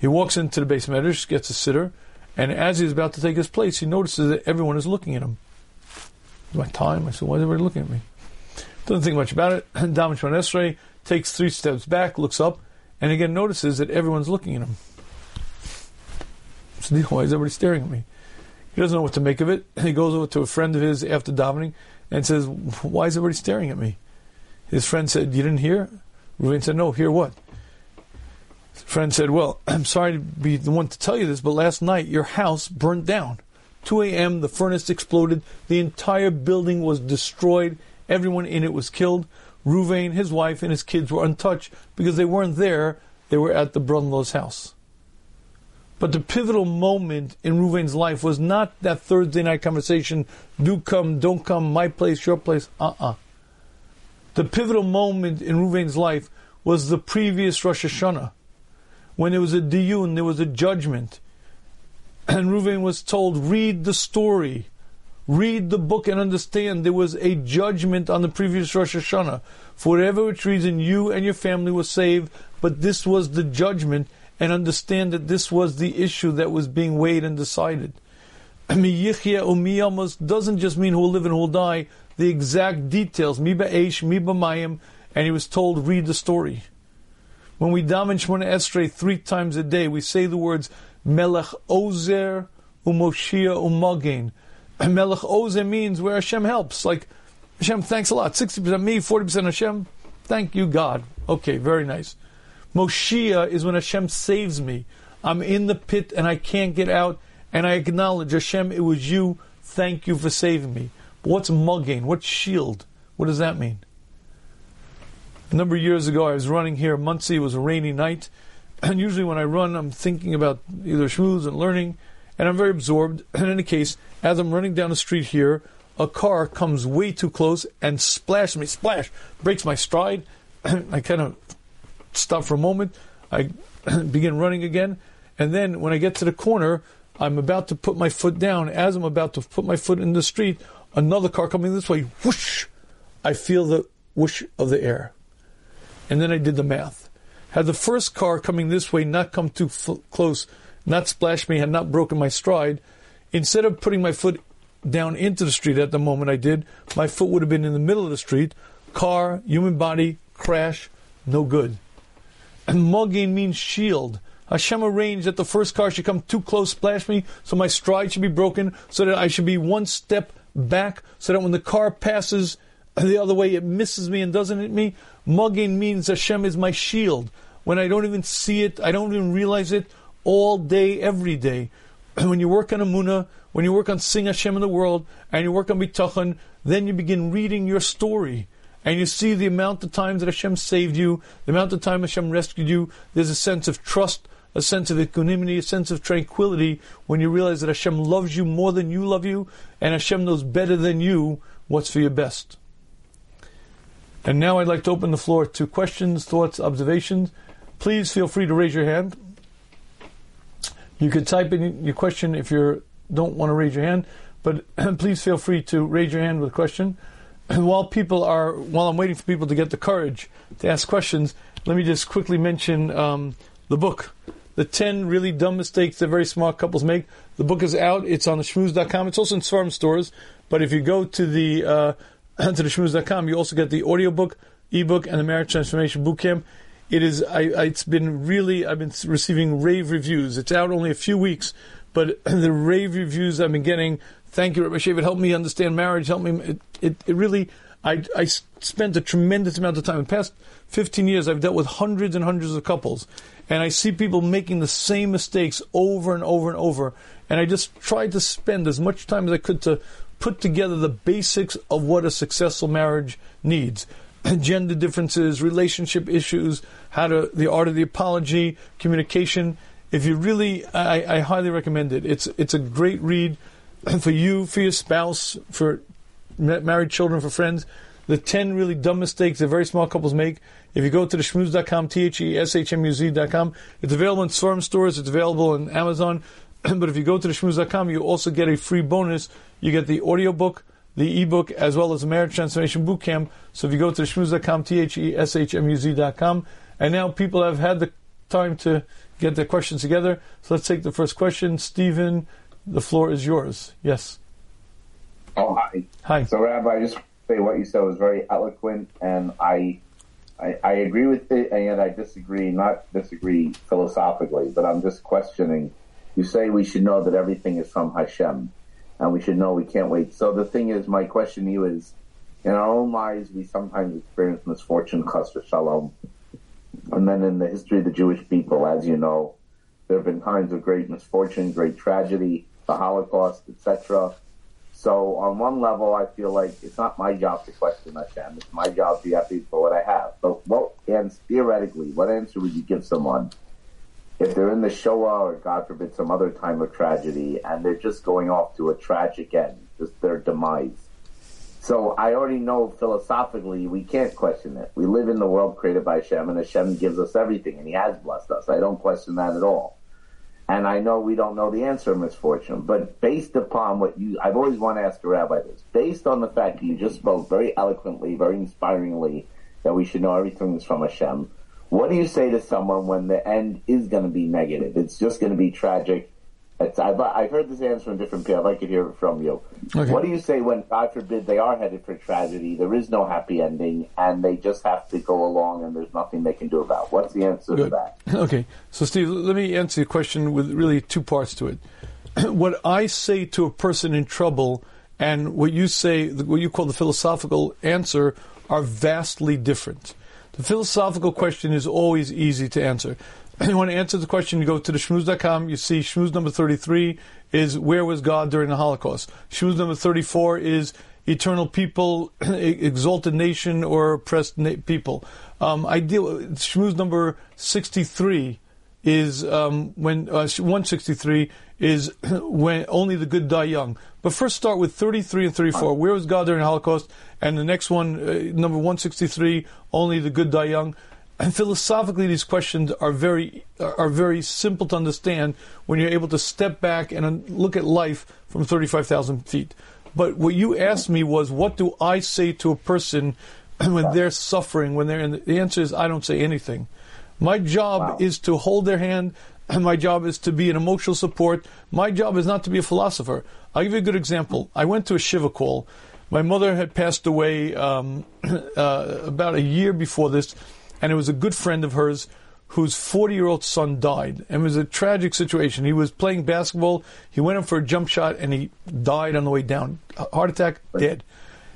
He walks into the beis medrash, gets a siddur, and as he's about to take his place, he notices that everyone is looking at him. My time. I said, why is everybody looking at me? Doesn't think much about it. Daven Shemon Esrei takes three steps back, looks up, and again notices that everyone's looking at him. So why is everybody staring at me? He doesn't know what to make of it. He goes over to a friend of his after davening and says, "Why is everybody staring at me?" His friend said, "You didn't hear." Ruvain said, "No, hear what?" friend said, Well, (clears throat) I'm sorry to be the one to tell you this, but last night your house burned down. 2 a.m., the furnace exploded. The entire building was destroyed. Everyone in it was killed. Ruvain, his wife, and his kids were untouched because they weren't there. They were at the law's house. But the pivotal moment in Ruvain's life was not that Thursday night conversation, do come, don't come, my place, your place, uh-uh. The pivotal moment in Ruvain's life was the previous Rosh Hashanah, when there was a diyun, there was a judgment. (clears throat) And Ruvain was told, read the story, read the book and understand there was a judgment on the previous Rosh Hashanah. For whatever which reason, you and your family were saved, but this was the judgment, and understand that this was the issue that was being weighed and decided. (clears throat) Miyichya umiyamos doesn't just mean who will live and who will die, the exact details, mi ba'esh, mi b'mayim, and he was told, read the story. When we daven Shemona Esrei three times a day, we say the words Melech Ozer Umoshia Umagen. (clears throat) Melech Ozer means where Hashem helps. Like Hashem, thanks a lot. Sixty percent me, forty percent Hashem. Thank you, God. Okay, very nice. Moshia is when Hashem saves me. I'm in the pit and I can't get out, and I acknowledge Hashem, it was you. Thank you for saving me. But what's Magen? What's shield? What does that mean? A number of years ago, I was running here. It was a rainy night, (clears throat) and usually when I run, I'm thinking about either Shmuz and learning, and I'm very absorbed. (clears throat) In any case, as I'm running down the street here, a car comes way too close and splashes me, splash, breaks my stride. (clears throat) I kind of stop for a moment. I begin running again, and then when I get to the corner, I'm about to put my foot down. As I'm about to put my foot in the street, another car coming this way, whoosh! I feel the whoosh of the air. And then I did the math. Had the first car coming this way not come too f- close, not splashed me, had not broken my stride, instead of putting my foot down into the street at the moment I did, my foot would have been in the middle of the street. Car, human body, crash, no good. And Magen means shield. Hashem arranged that the first car should come too close, splash me, so my stride should be broken, so that I should be one step back, so that when the car passes (coughs) the other way, it misses me and doesn't hit me. Magen means Hashem is my shield. When I don't even see it, I don't even realize it, all day, every day. (coughs) when you work on Emunah, when you work on Sing Hashem in the world, and you work on Bitachon, then you begin reading your story. And you see the amount of times that Hashem saved you, the amount of time Hashem rescued you. There's a sense of trust, a sense of equanimity, a sense of tranquility when you realize that Hashem loves you more than you love you, and Hashem knows better than you what's for your best. And now I'd like to open the floor to questions, thoughts, observations. Please feel free to raise your hand. You could type in your question if you don't want to raise your hand, but (clears throat) please feel free to raise your hand with a question. And (clears throat) while people are, while I'm waiting for people to get the courage to ask questions, let me just quickly mention um, the book, the 10 really dumb mistakes that very smart couples make. The book is out. It's on theshmuz.com. It's also in seforim stores. But if you go to the uh, (clears throat) to theshmuz.com, you also get the audiobook, ebook, and the marriage transformation bootcamp. It is. I, I, it's been really. I've been receiving rave reviews. It's out only a few weeks, but (clears throat) the rave reviews I've been getting. Thank you, Rabbi Shav. It helped me understand marriage. Helped me. It, it, it really. I, I spent a tremendous amount of time. In the past 15 years, I've dealt with hundreds and hundreds of couples, and I see people making the same mistakes over and over and over. And I just tried to spend as much time as I could to put together the basics of what a successful marriage needs. (clears throat) Gender differences, relationship issues, how to, the art of the apology, communication. If you really, I, I highly recommend it. It's, it's a great read (clears throat) for you, for your spouse, for married children, for friends. The 10 really dumb mistakes that very small couples make. If you go to theshmuz.com, T-H-E-S-H-M-U-Z.com, it's available in seforim stores, it's available in Amazon. (clears throat) but if you go to theshmuz.com, you also get a free bonus. You get the audiobook, the ebook, as well as the marriage transformation bootcamp. So if you go to theshmuz.com, T-H-E-S-H-M-U-Z.com, and now people have had the time to get their questions together. So let's take the first question. Stephen, the floor is yours. Yes. Oh, hi. Hi. So, Rabbi, I just say what you said was very eloquent, and I, I, I agree with it, and yet I disagree. Not disagree philosophically, but I'm just questioning. You say we should know that everything is from Hashem, and we should know we can't wait. So the thing is, my question to you is, in our own lives, we sometimes experience misfortune, chas shalom, and then in the history of the Jewish people, as you know, there have been times of great misfortune, great tragedy, the Holocaust, etc so on one level, I feel like it's not my job to question Hashem. It's my job to be happy for what I have. But what, and theoretically, what answer would you give someone if they're in the Shoah or God forbid some other time of tragedy and they're just going off to a tragic end, just their demise. So I already know philosophically we can't question it. We live in the world created by Hashem and Hashem gives us everything and He has blessed us. I don't question that at all. And I know we don't know the answer of misfortune, but based upon what you, I've always wanted to ask a rabbi this, based on the fact that you just spoke very eloquently, very inspiringly, that we should know everything is from Hashem, what do you say to someone when the end is going to be negative? It's just going to be tragic. It's, I've, I've heard this answer from different people. I'd like to hear it from you. Okay. What do you say when, God forbid, they are headed for tragedy, there is no happy ending, and they just have to go along and there's nothing they can do about it? What's the answer to that? Okay, so Steve, let me answer your question with really two parts to it. (clears throat) what I say to a person in trouble and what you say, what you call the philosophical answer, are vastly different. The philosophical question is always easy to answer. (clears throat) You want to answer the question, you go to theshmuz.com, you see Shmuz number 33 is where was God during the Holocaust? Shmuz number 34 is eternal people, (clears throat) exalted nation, or oppressed na- people. Um, I deal Shmuz number 63 is um, when uh, 163 is (clears throat) when only the good die young. But first, start with 33 and 34. Where was God during the Holocaust? And the next one, uh, number 163, only the good die young. And philosophically, these questions are very are very simple to understand when you're able to step back and look at life from 35,000 feet. But what you asked me was, what do I say to a person (clears throat) when they're suffering? When they're in the, the answer is, I don't say anything. My job Wow. is to hold their hand. And (clears throat) my job is to be an emotional support. My job is not to be a philosopher. I'll give you a good example. I went to a Shiva call. My mother had passed away um, (clears throat) uh, about a year before this, and it was a good friend of hers whose 40 year old son died. And it was a tragic situation. He was playing basketball, he went in for a jump shot, and he died on the way down. Heart attack, dead.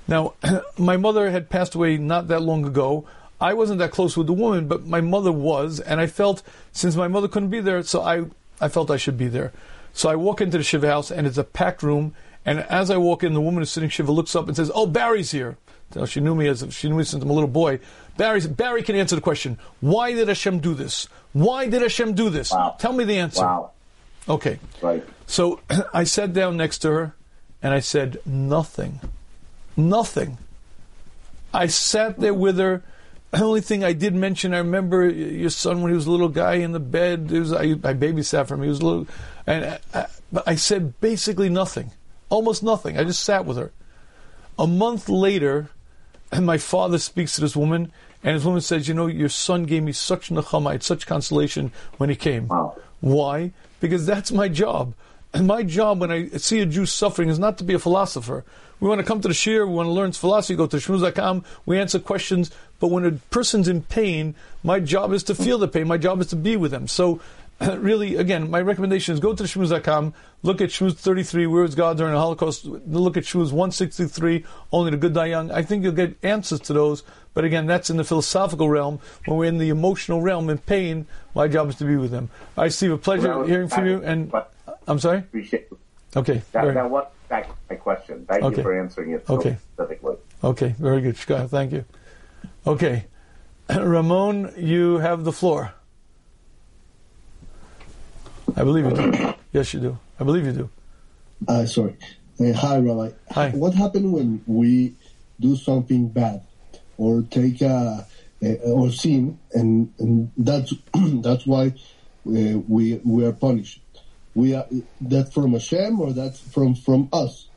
Now, (clears throat) my mother had passed away not that long ago. I wasn't that close with the woman, but my mother was, and I felt since my mother couldn't be there, so I, I felt I should be there. So I walk into the Shiva house, and it's a packed room. And as I walk in, the woman who's sitting Shiva looks up and says, "Oh, Barry's here." So she knew me as she knew me since I'm a little boy. Barry's, Barry can answer the question: Why did Hashem do this? Why did Hashem do this? Wow. Tell me the answer. Wow. Okay. Right. So (clears throat) I sat down next to her and I said, Nothing. Nothing. I sat there with her. The only thing I did mention, I remember your son when he was a little guy in the bed. It was, I, I babysat for him. He was a little, and I, I, but I said basically nothing, almost nothing. I just sat with her. A month later, and my father speaks to this woman, and this woman says, "You know, your son gave me such nechama, I had such consolation when he came. Wow. Why? Because that's my job. And (coughs) my job when I see a Jew suffering is not to be a philosopher. We want to come to the shiur, we want to learn philosophy, go to shmuz.com, we answer questions. But when a person's in pain, my job is to feel the pain. My job is to be with them. So, (coughs) really, again, my recommendation is go to shmuz.com, look at Shmuz 33, where is God during the Holocaust, look at Shmuz 163, only the good die young. I think you'll get answers to those. But again, that's in the philosophical realm. When we're in the emotional realm in pain, my job is to be with them. I Steve, a pleasure Well, hearing from you. And but I'm sorry. appreciate Okay. that. very- That was back my question. Thank Okay. you for answering it so Okay. specifically. Okay. Very good, Scott. Thank you. Okay, (clears throat) Ramon, you have the floor. I believe you do. (clears throat) Yes, you do. I believe you do. Uh, sorry. Uh, hi, Rabbi. Hi. What happened when we do something bad or take a, a or sin, and, and that's (clears throat) that's why uh, we we are punished. We are that from Hashem or that's from from us.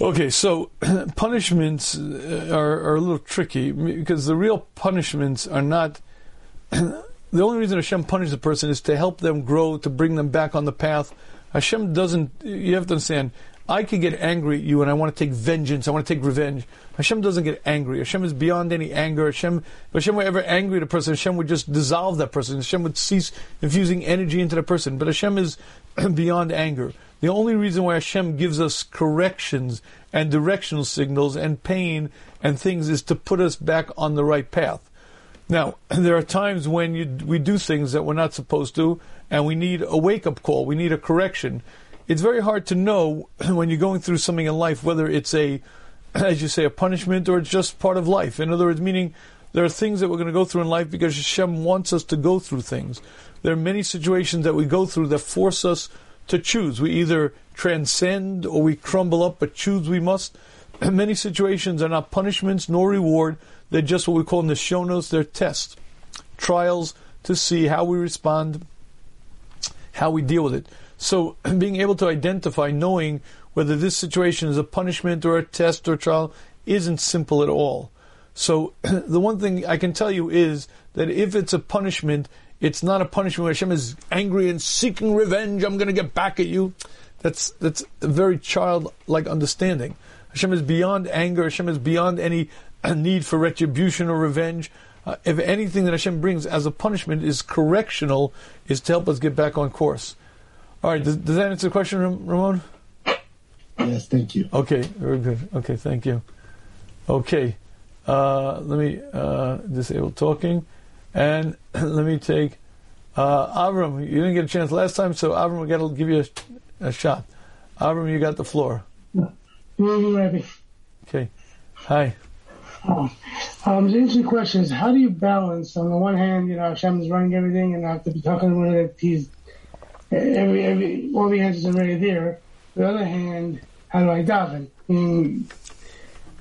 Okay, so (clears throat) punishments uh, are, are a little tricky because the real punishments are not. (clears throat) the only reason Hashem punishes a person is to help them grow, to bring them back on the path. Hashem doesn't. You have to understand. I could get angry at you and I want to take vengeance. I want to take revenge. Hashem doesn't get angry. Hashem is beyond any anger. Hashem, if Hashem were ever angry at a person, Hashem would just dissolve that person. Hashem would cease infusing energy into that person. But Hashem is (clears throat) beyond anger. The only reason why Hashem gives us corrections and directional signals and pain and things is to put us back on the right path. Now, (clears throat) there are times when you, we do things that we're not supposed to, and we need a wake up call. We need a correction. It's very hard to know (clears throat) when you're going through something in life whether it's a, (clears throat) as you say, a punishment or it's just part of life. In other words, meaning There are things that we're going to go through in life because Hashem wants us to go through things. There are many situations that we go through that force us to choose. We either transcend or we crumble up, but choose we must. (clears throat) many situations are not punishments nor reward. They're just what we call nisyonos. They're tests, trials to see how we respond, how we deal with it. So (clears throat) being able to identify, knowing whether this situation is a punishment or a test or trial, isn't simple at all. So (clears throat) the one thing I can tell you is that if it's a punishment, it's not a punishment where Hashem is angry and seeking revenge. I'm going to get back at you. That's that's a very childlike understanding. Hashem is beyond anger. Hashem is beyond any (clears throat) need for retribution or revenge. Uh, if anything that Hashem brings as a punishment is correctional, is to help us get back on course. All right, does, does that answer the question, Ramon? Yes, thank you. Okay, very good. Okay, thank you. Okay, uh, let me uh, disable talking, and (clears throat) let me take uh, Avram. You didn't get a chance last time, so Avram, we got to give you a, a, shot. Avram, you got the floor. Ready. Okay. Hi. Um, um, the interesting question is how do you balance? On the one hand, you know, Hashem is running everything, and I have to be talking to him that he's every every all the answers are already there. On the other hand, how do I daven? I, mean,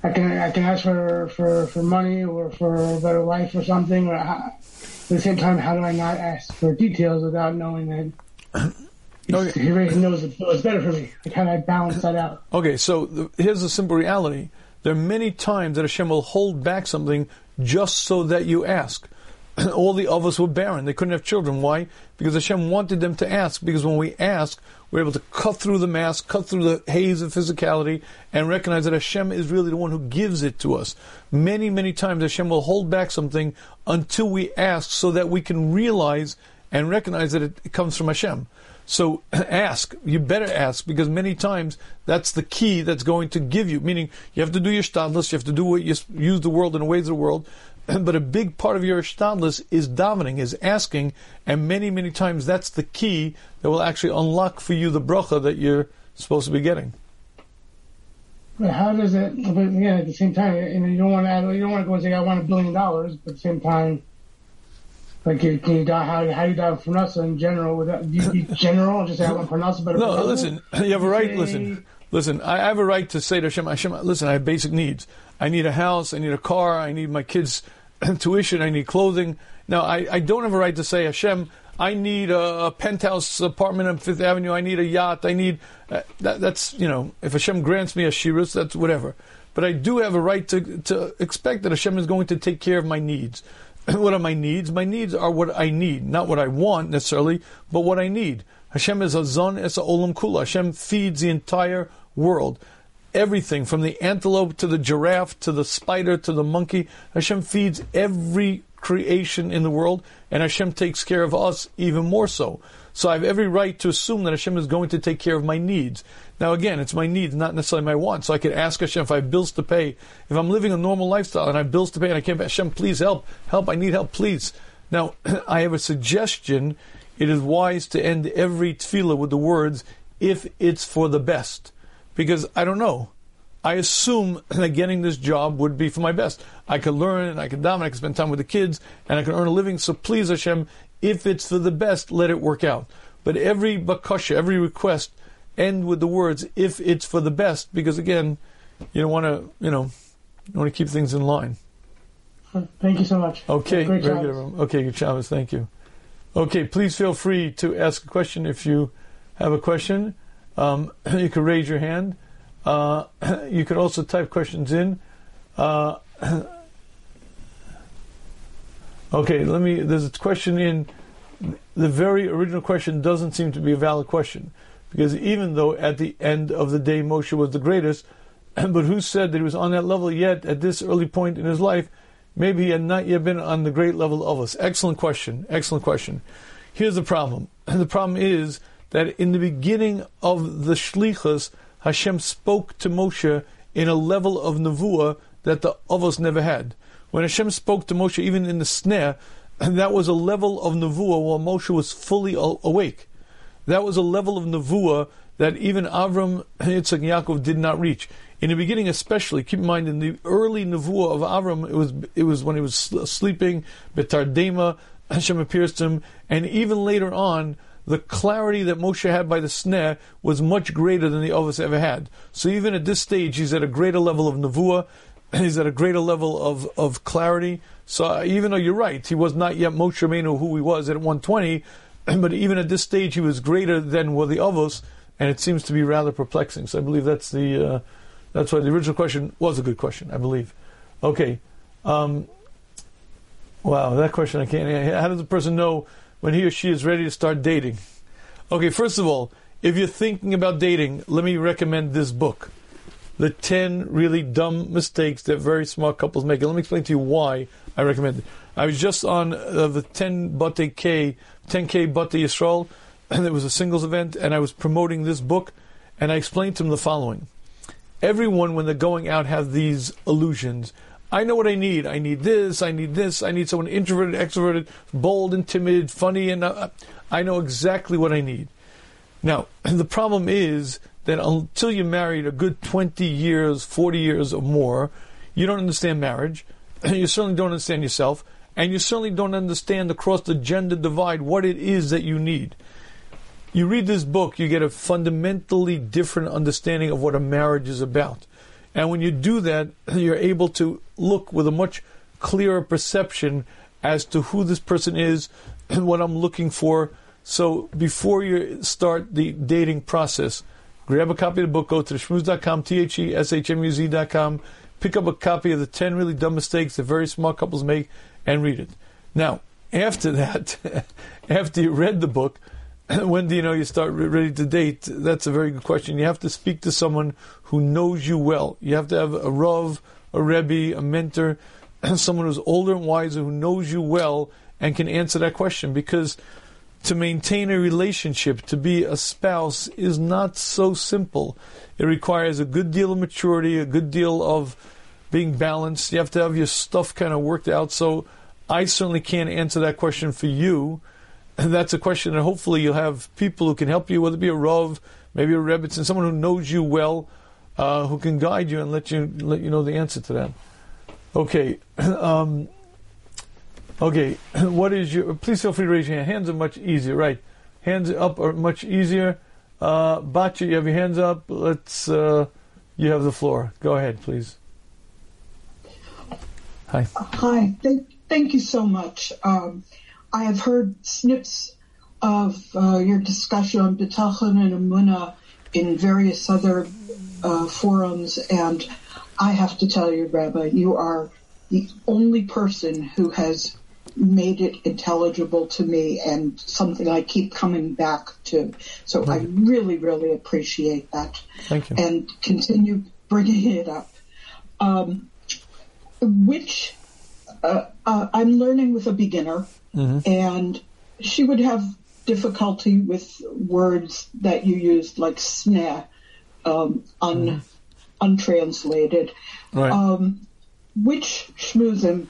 I can I can ask for, for, for money or for a better life or something. Or how, at the same time, how do I not ask for details without knowing that okay. he already knows what's better for me? Like how do I balance that out? Okay, so the, here's the simple reality. There are many times that Hashem will hold back something just so that you ask. (clears throat) All the others were barren. They couldn't have children. Why? Because Hashem wanted them to ask. Because when we ask, we're able to cut through the mask, cut through the haze of physicality, and recognize that Hashem is really the one who gives it to us. Many, many times Hashem will hold back something until we ask so that we can realize and recognize that it comes from Hashem. So (clears throat) ask. You better ask because many times that's the key that's going to give you. Meaning you have to do your shtadlis, you have to do what you use the world in the ways of the world. (clears throat) But a big part of your shtadlis is davening, is asking, and many, many times that's the key that will actually unlock for you the bracha that you're supposed to be getting. But how does it? But again, at the same time, you know, you don't want to. You don't want to go and say, "I want a billion dollars," but at the same time, like, can you die? How, how do you die from parnasa in general? Without you, you (laughs) general, just say I want parnasa, but no. Listen, (clears throat) you have a right. Listen, listen. I have a right to say to Hashem, Hashem, listen. I have basic needs. I need a house. I need a car. I need my kids' (coughs) tuition. I need clothing. Now, I, I don't have a right to say Hashem. I need a, a penthouse apartment on Fifth Avenue. I need a yacht. I need uh, that, that's you know. If Hashem grants me a shirus, that's whatever. But I do have a right to to expect that Hashem is going to take care of my needs. (coughs) what are my needs? My needs are what I need, not what I want necessarily, but what I need. Hashem is a zon es a olam kula. Hashem feeds the entire world. Everything from the antelope to the giraffe to the spider to the monkey. Hashem feeds every creation in the world, and Hashem takes care of us even more so. So I have every right to assume that Hashem is going to take care of my needs. Now again, it's my needs, not necessarily my wants. So I could ask Hashem if I have bills to pay. If I'm living a normal lifestyle and I have bills to pay and I can't pay, Hashem, please help, help, I need help, please. Now, (clears throat) I have a suggestion. It is wise to end every tefillah with the words, if it's for the best. Because I don't know. I assume (laughs) that getting this job would be for my best. I could learn and I could dominate, I could spend time with the kids, and I could earn a living. So please, Hashem, if it's for the best, let it work out. But every bakasha, every request, end with the words "if it's for the best," because again, you don't want to, you know, you want to keep things in line. Thank you so much. Okay, very good. Okay, good Shabbos. Thank you. Okay, please feel free to ask a question if you have a question. Um, (clears throat) you can raise your hand. Uh, (clears throat) you can also type questions in. Uh, (clears throat) Okay, let me. There's a question in. The very original question doesn't seem to be a valid question, because even though at the end of the day Moshe was the greatest, but who said that he was on that level yet at this early point in his life? Maybe he had not yet been on the great level of us. Excellent question. Excellent question. Here's the problem. The problem is that in the beginning of the shlichus, Hashem spoke to Moshe in a level of nevuah that the others never had. When Hashem spoke to Moshe, even in the sneh, (laughs) that was a level of nevuah while Moshe was fully awake. That was a level of nevuah that even Avram, (laughs) Yitzchak, and Yaakov did not reach. In the beginning, especially, keep in mind in the early nevuah of Avram, it was it was when he was sleeping, betardema, (laughs) Hashem appears to him, and even later on, the clarity that Moshe had by the sneh was much greater than the others ever had. So even at this stage, he's at a greater level of nevuah, (clears throat) he's at a greater level of, of clarity. So even though you're right, he was not yet Moshe Rabbeinu who he was at 120, (clears throat) but even at this stage, he was greater than were the others, and it seems to be rather perplexing. So I believe that's the uh, that's why the original question was a good question. I believe. Okay. Um, wow, that question I can't. How does a person know when he or she is ready to start dating? Okay, first of all, if you're thinking about dating, let me recommend this book, "The Ten Really Dumb Mistakes That Very Smart Couples Make." And let me explain to you why I recommend it. I was just on uh, the 10 Bate K, 10K Bate Yisrael, (clears throat) and it was a singles event, and I was promoting this book, and I explained to them the following everyone, when they're going out, have these illusions. I know what I need. I need this. I need this. I need someone introverted, extroverted, bold and timid, funny, and uh, I know exactly what I need. Now, (clears throat) the problem is that until you're married a good 20 years, 40 years or more, you don't understand marriage. (clears throat) You certainly don't understand yourself. And you certainly don't understand across the gender divide what it is that you need you read this book, you get a fundamentally different understanding of what a marriage is about. And when you do that, (clears throat) you're able to look with a much clearer perception as to who this person is (clears throat) and what I'm looking for. So before you start the dating process, grab a copy of the book, go to shmuz.com, T-H-E-S-H-M-U-Z.com, pick up a copy of the 10 really dumb mistakes that very smart couples make and read it. Now, after that, (laughs) after you read the book, (clears throat) when do you know you start ready to date? That's a very good question. You have to speak to someone who knows you well. You have to have a Rav, a Rebbe, a mentor, (clears throat) someone who's older and wiser who knows you well and can answer that question because to maintain a relationship, to be a spouse, is not so simple. It requires a good deal of maturity, a good deal of being balanced. You have to have your stuff kind of worked out. So I certainly can't answer that question for you (clears throat) that's a question that hopefully you'll have people who can help you, whether it be a Rav, maybe a Rebbitzin, someone who knows you well, uh, who can guide you and let you let you know the answer to that. Okay. (clears throat) Um, okay. (clears throat) What is your? Please feel free to raise your hand. Hands are much easier, right? Hands up are much easier. Uh, Batya, you have your hands up. Let's. Uh, you have the floor. Go ahead, please. Hi. Hi. Thank, thank you so much. Um, I have heard snips of uh, your discussion on Bitachon and Emuna in various other uh, forums, and I have to tell you, Rabbi, you are the only person who has made it intelligible to me and something I keep coming back to. So I really, really appreciate that. Thank you. And continue bringing it up. Um, which uh, uh I'm learning with a beginner Mm-hmm. And she would have difficulty with words that you used like sneh, um, un, mm. untranslated. Right. Um, which shmuzim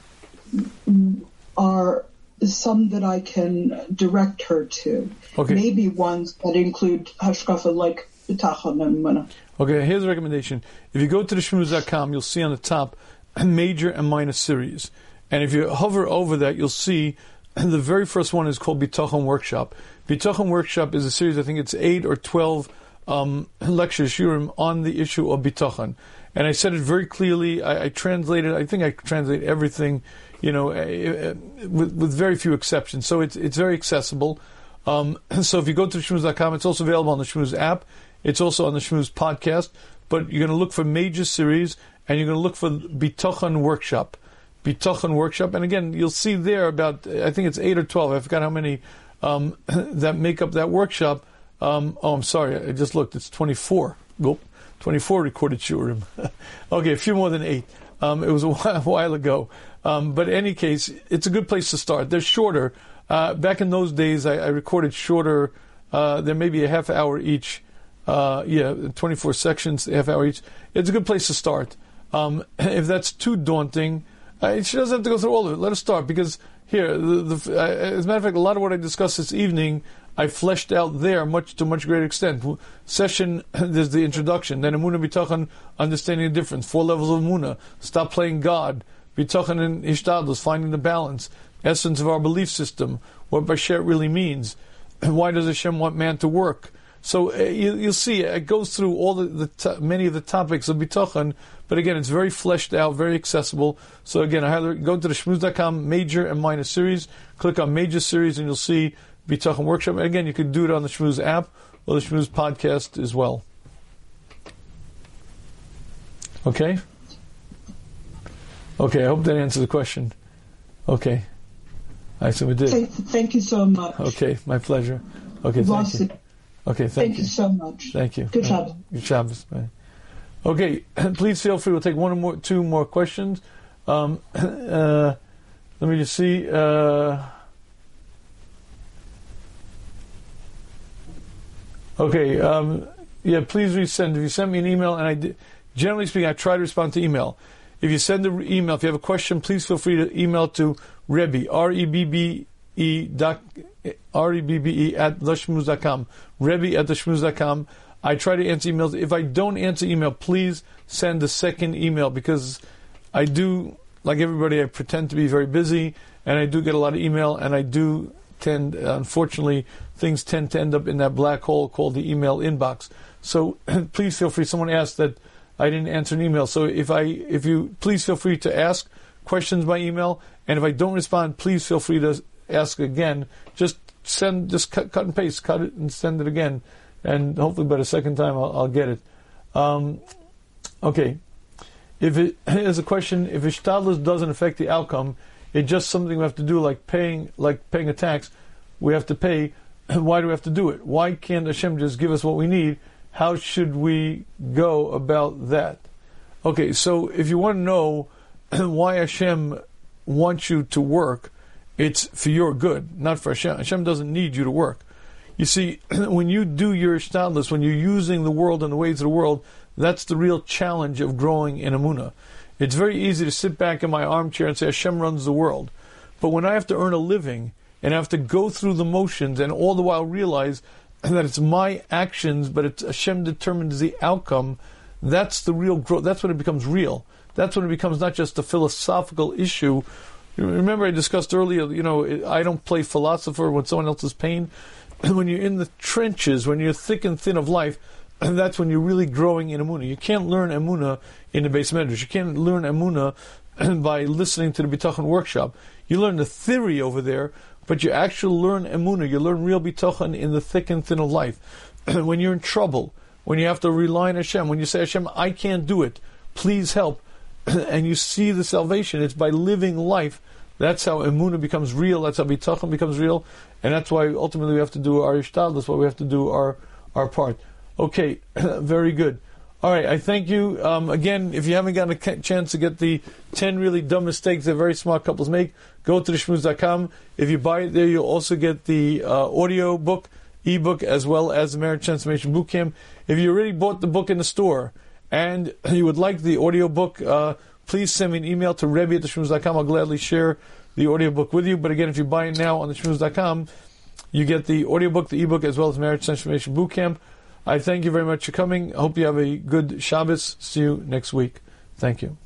are some that I can direct her to? Okay. Maybe ones that include hashkafa like bitachon and mana. Okay, here's a recommendation. If you go to the shmuz.com, you'll see on the top (clears throat) major and minor series. And if you hover over that, you'll see (clears throat) the very first one is called Bitachon Workshop. Bitachon Workshop is a series, I think it's eight or twelve um, (clears throat) lectures, shiurim, on the issue of Bitachon. And I said it very clearly. I, I translated, I think I translate everything, you know, uh, with, with very few exceptions. So it's, it's very accessible. Um, (clears throat) so if you go to shmuz.com, it's also available on the Shmuz app. It's also on the Shmuz podcast. But you're going to look for major series and you're going to look for Bitachon Workshop. Bitachon workshop. And again, you'll see there about, I think it's eight or 12, I forgot how many, um, (coughs) that make up that workshop. Um, oh, I'm sorry, I just looked, it's 24. Go, 24 recorded shiurim. (laughs) okay, a few more than eight. Um, it was a (laughs) while, a while ago. Um, but in any case, it's a good place to start. They're shorter. Uh, back in those days, I, I recorded shorter, uh, there may be a half hour each. Uh, yeah, 24 sections, half hour each. It's a good place to start. Um, (coughs) if that's too daunting, uh, she doesn't have to go through all of it. Let us start because here, the, the, as a matter of fact, a lot of what I discussed this evening, I fleshed out there much to much greater extent. Session, (clears throat) there's the introduction. Then Emunah Bitachon, understanding the difference. Four levels of Emunah. Stop playing God. Bitachon and Ishtadlus, finding the balance. Essence of our belief system. What Basher really means. And (clears throat) why does Hashem want man to work? So uh, you, will see it goes through all the, the t- many of the topics of bitachon, but again, it's very fleshed out, very accessible. So again, I have go to the shmuz.com major and minor series, click on major series, and you'll see bitachon workshop. And again, you can do it on the Shmuz app or the Shmuz podcast as well. Okay. Okay, I hope that answers the question. Okay. I assume it did. Thank, thank you so much. Okay, my pleasure. Okay, thank you. Okay, thank, thank you. you so much. Thank you. Good job. Good job. Okay, (clears throat) please feel free. We'll take one or more, two more questions. Um, (clears throat) uh, let me just see. Uh, okay, um, yeah, please resend. If you send me an email, and I did, generally speaking, I try to respond to email. If you send an email, if you have a question, please feel free to email to Rebbe, R E B B E dot R-E-B-B-E at theshmuz.com. Rebbe at theshmuz.com. I try to answer emails. If I don't answer email, please send a second email because I do, like everybody, I pretend to be very busy and I do get a lot of email and I do tend, unfortunately, things tend to end up in that black hole called the email inbox. So (clears throat) please feel free. Someone asked that I didn't answer an email. So if I, if you, please feel free to ask questions by email. And if I don't respond, please feel free to ask again. Send, just cut, cut and paste, cut it and send it again, and hopefully by the second time I'll, I'll get it. Um, okay. If it (clears throat) is a question, if ishtadlus doesn't affect the outcome, it's just something we have to do, like paying, like paying a tax. We have to pay. (clears throat) Why do we have to do it? Why can't Hashem just give us what we need? How should we go about that? Okay, so if you want to know (clears throat) why Hashem wants you to work, it's for your good, not for Hashem. Hashem doesn't need you to work. You see, (clears throat) when you do your ishtadlus, when you're using the world and the ways of the world, that's the real challenge of growing in Emunah. It's very easy to sit back in my armchair and say Hashem runs the world. But when I have to earn a living and I have to go through the motions and all the while realize (clears throat) that it's my actions, but it's Hashem determines the outcome, that's the real growth. That's when it becomes real. That's when it becomes not just a philosophical issue Remember, I discussed earlier. You know, I don't play philosopher when someone else is pain. (clears throat) when you're in the trenches, when you're thick and thin of life, and (clears throat) that's when you're really growing in Emuna. You can't learn Emuna in the beis medrash. You can't learn Emuna (clears throat) by listening to the Bitachon workshop. You learn the theory over there, but you actually learn Emuna. You learn real Bitachon in the thick and thin of life. when you're in trouble, when you have to rely on Hashem, when you say, Hashem, I can't do it, please help and you see the salvation. It's by living life. That's how emuna becomes real. That's how bitachon becomes real, and that's why ultimately we have to do our ishtad. That's why we have to do our our part. Okay, (coughs) very good. All right, I thank you um, again. If you haven't gotten a chance to get the ten really dumb mistakes that very smart couples make, go to theshmuz.com. If you buy it there, you'll also get the uh, audio book, ebook, as well as the Marriage Transformation Bootcamp. If you already bought the book in the store and (coughs) you would like the audiobook, uh, please send me an email to Rebbe at. I'll gladly share the audiobook with you. But again, if you buy it now on theshmuz.com, you get the audiobook, the ebook, as well as Marriage Transformation Bootcamp. I thank you very much for coming. I hope you have a good Shabbos. See you next week. Thank you.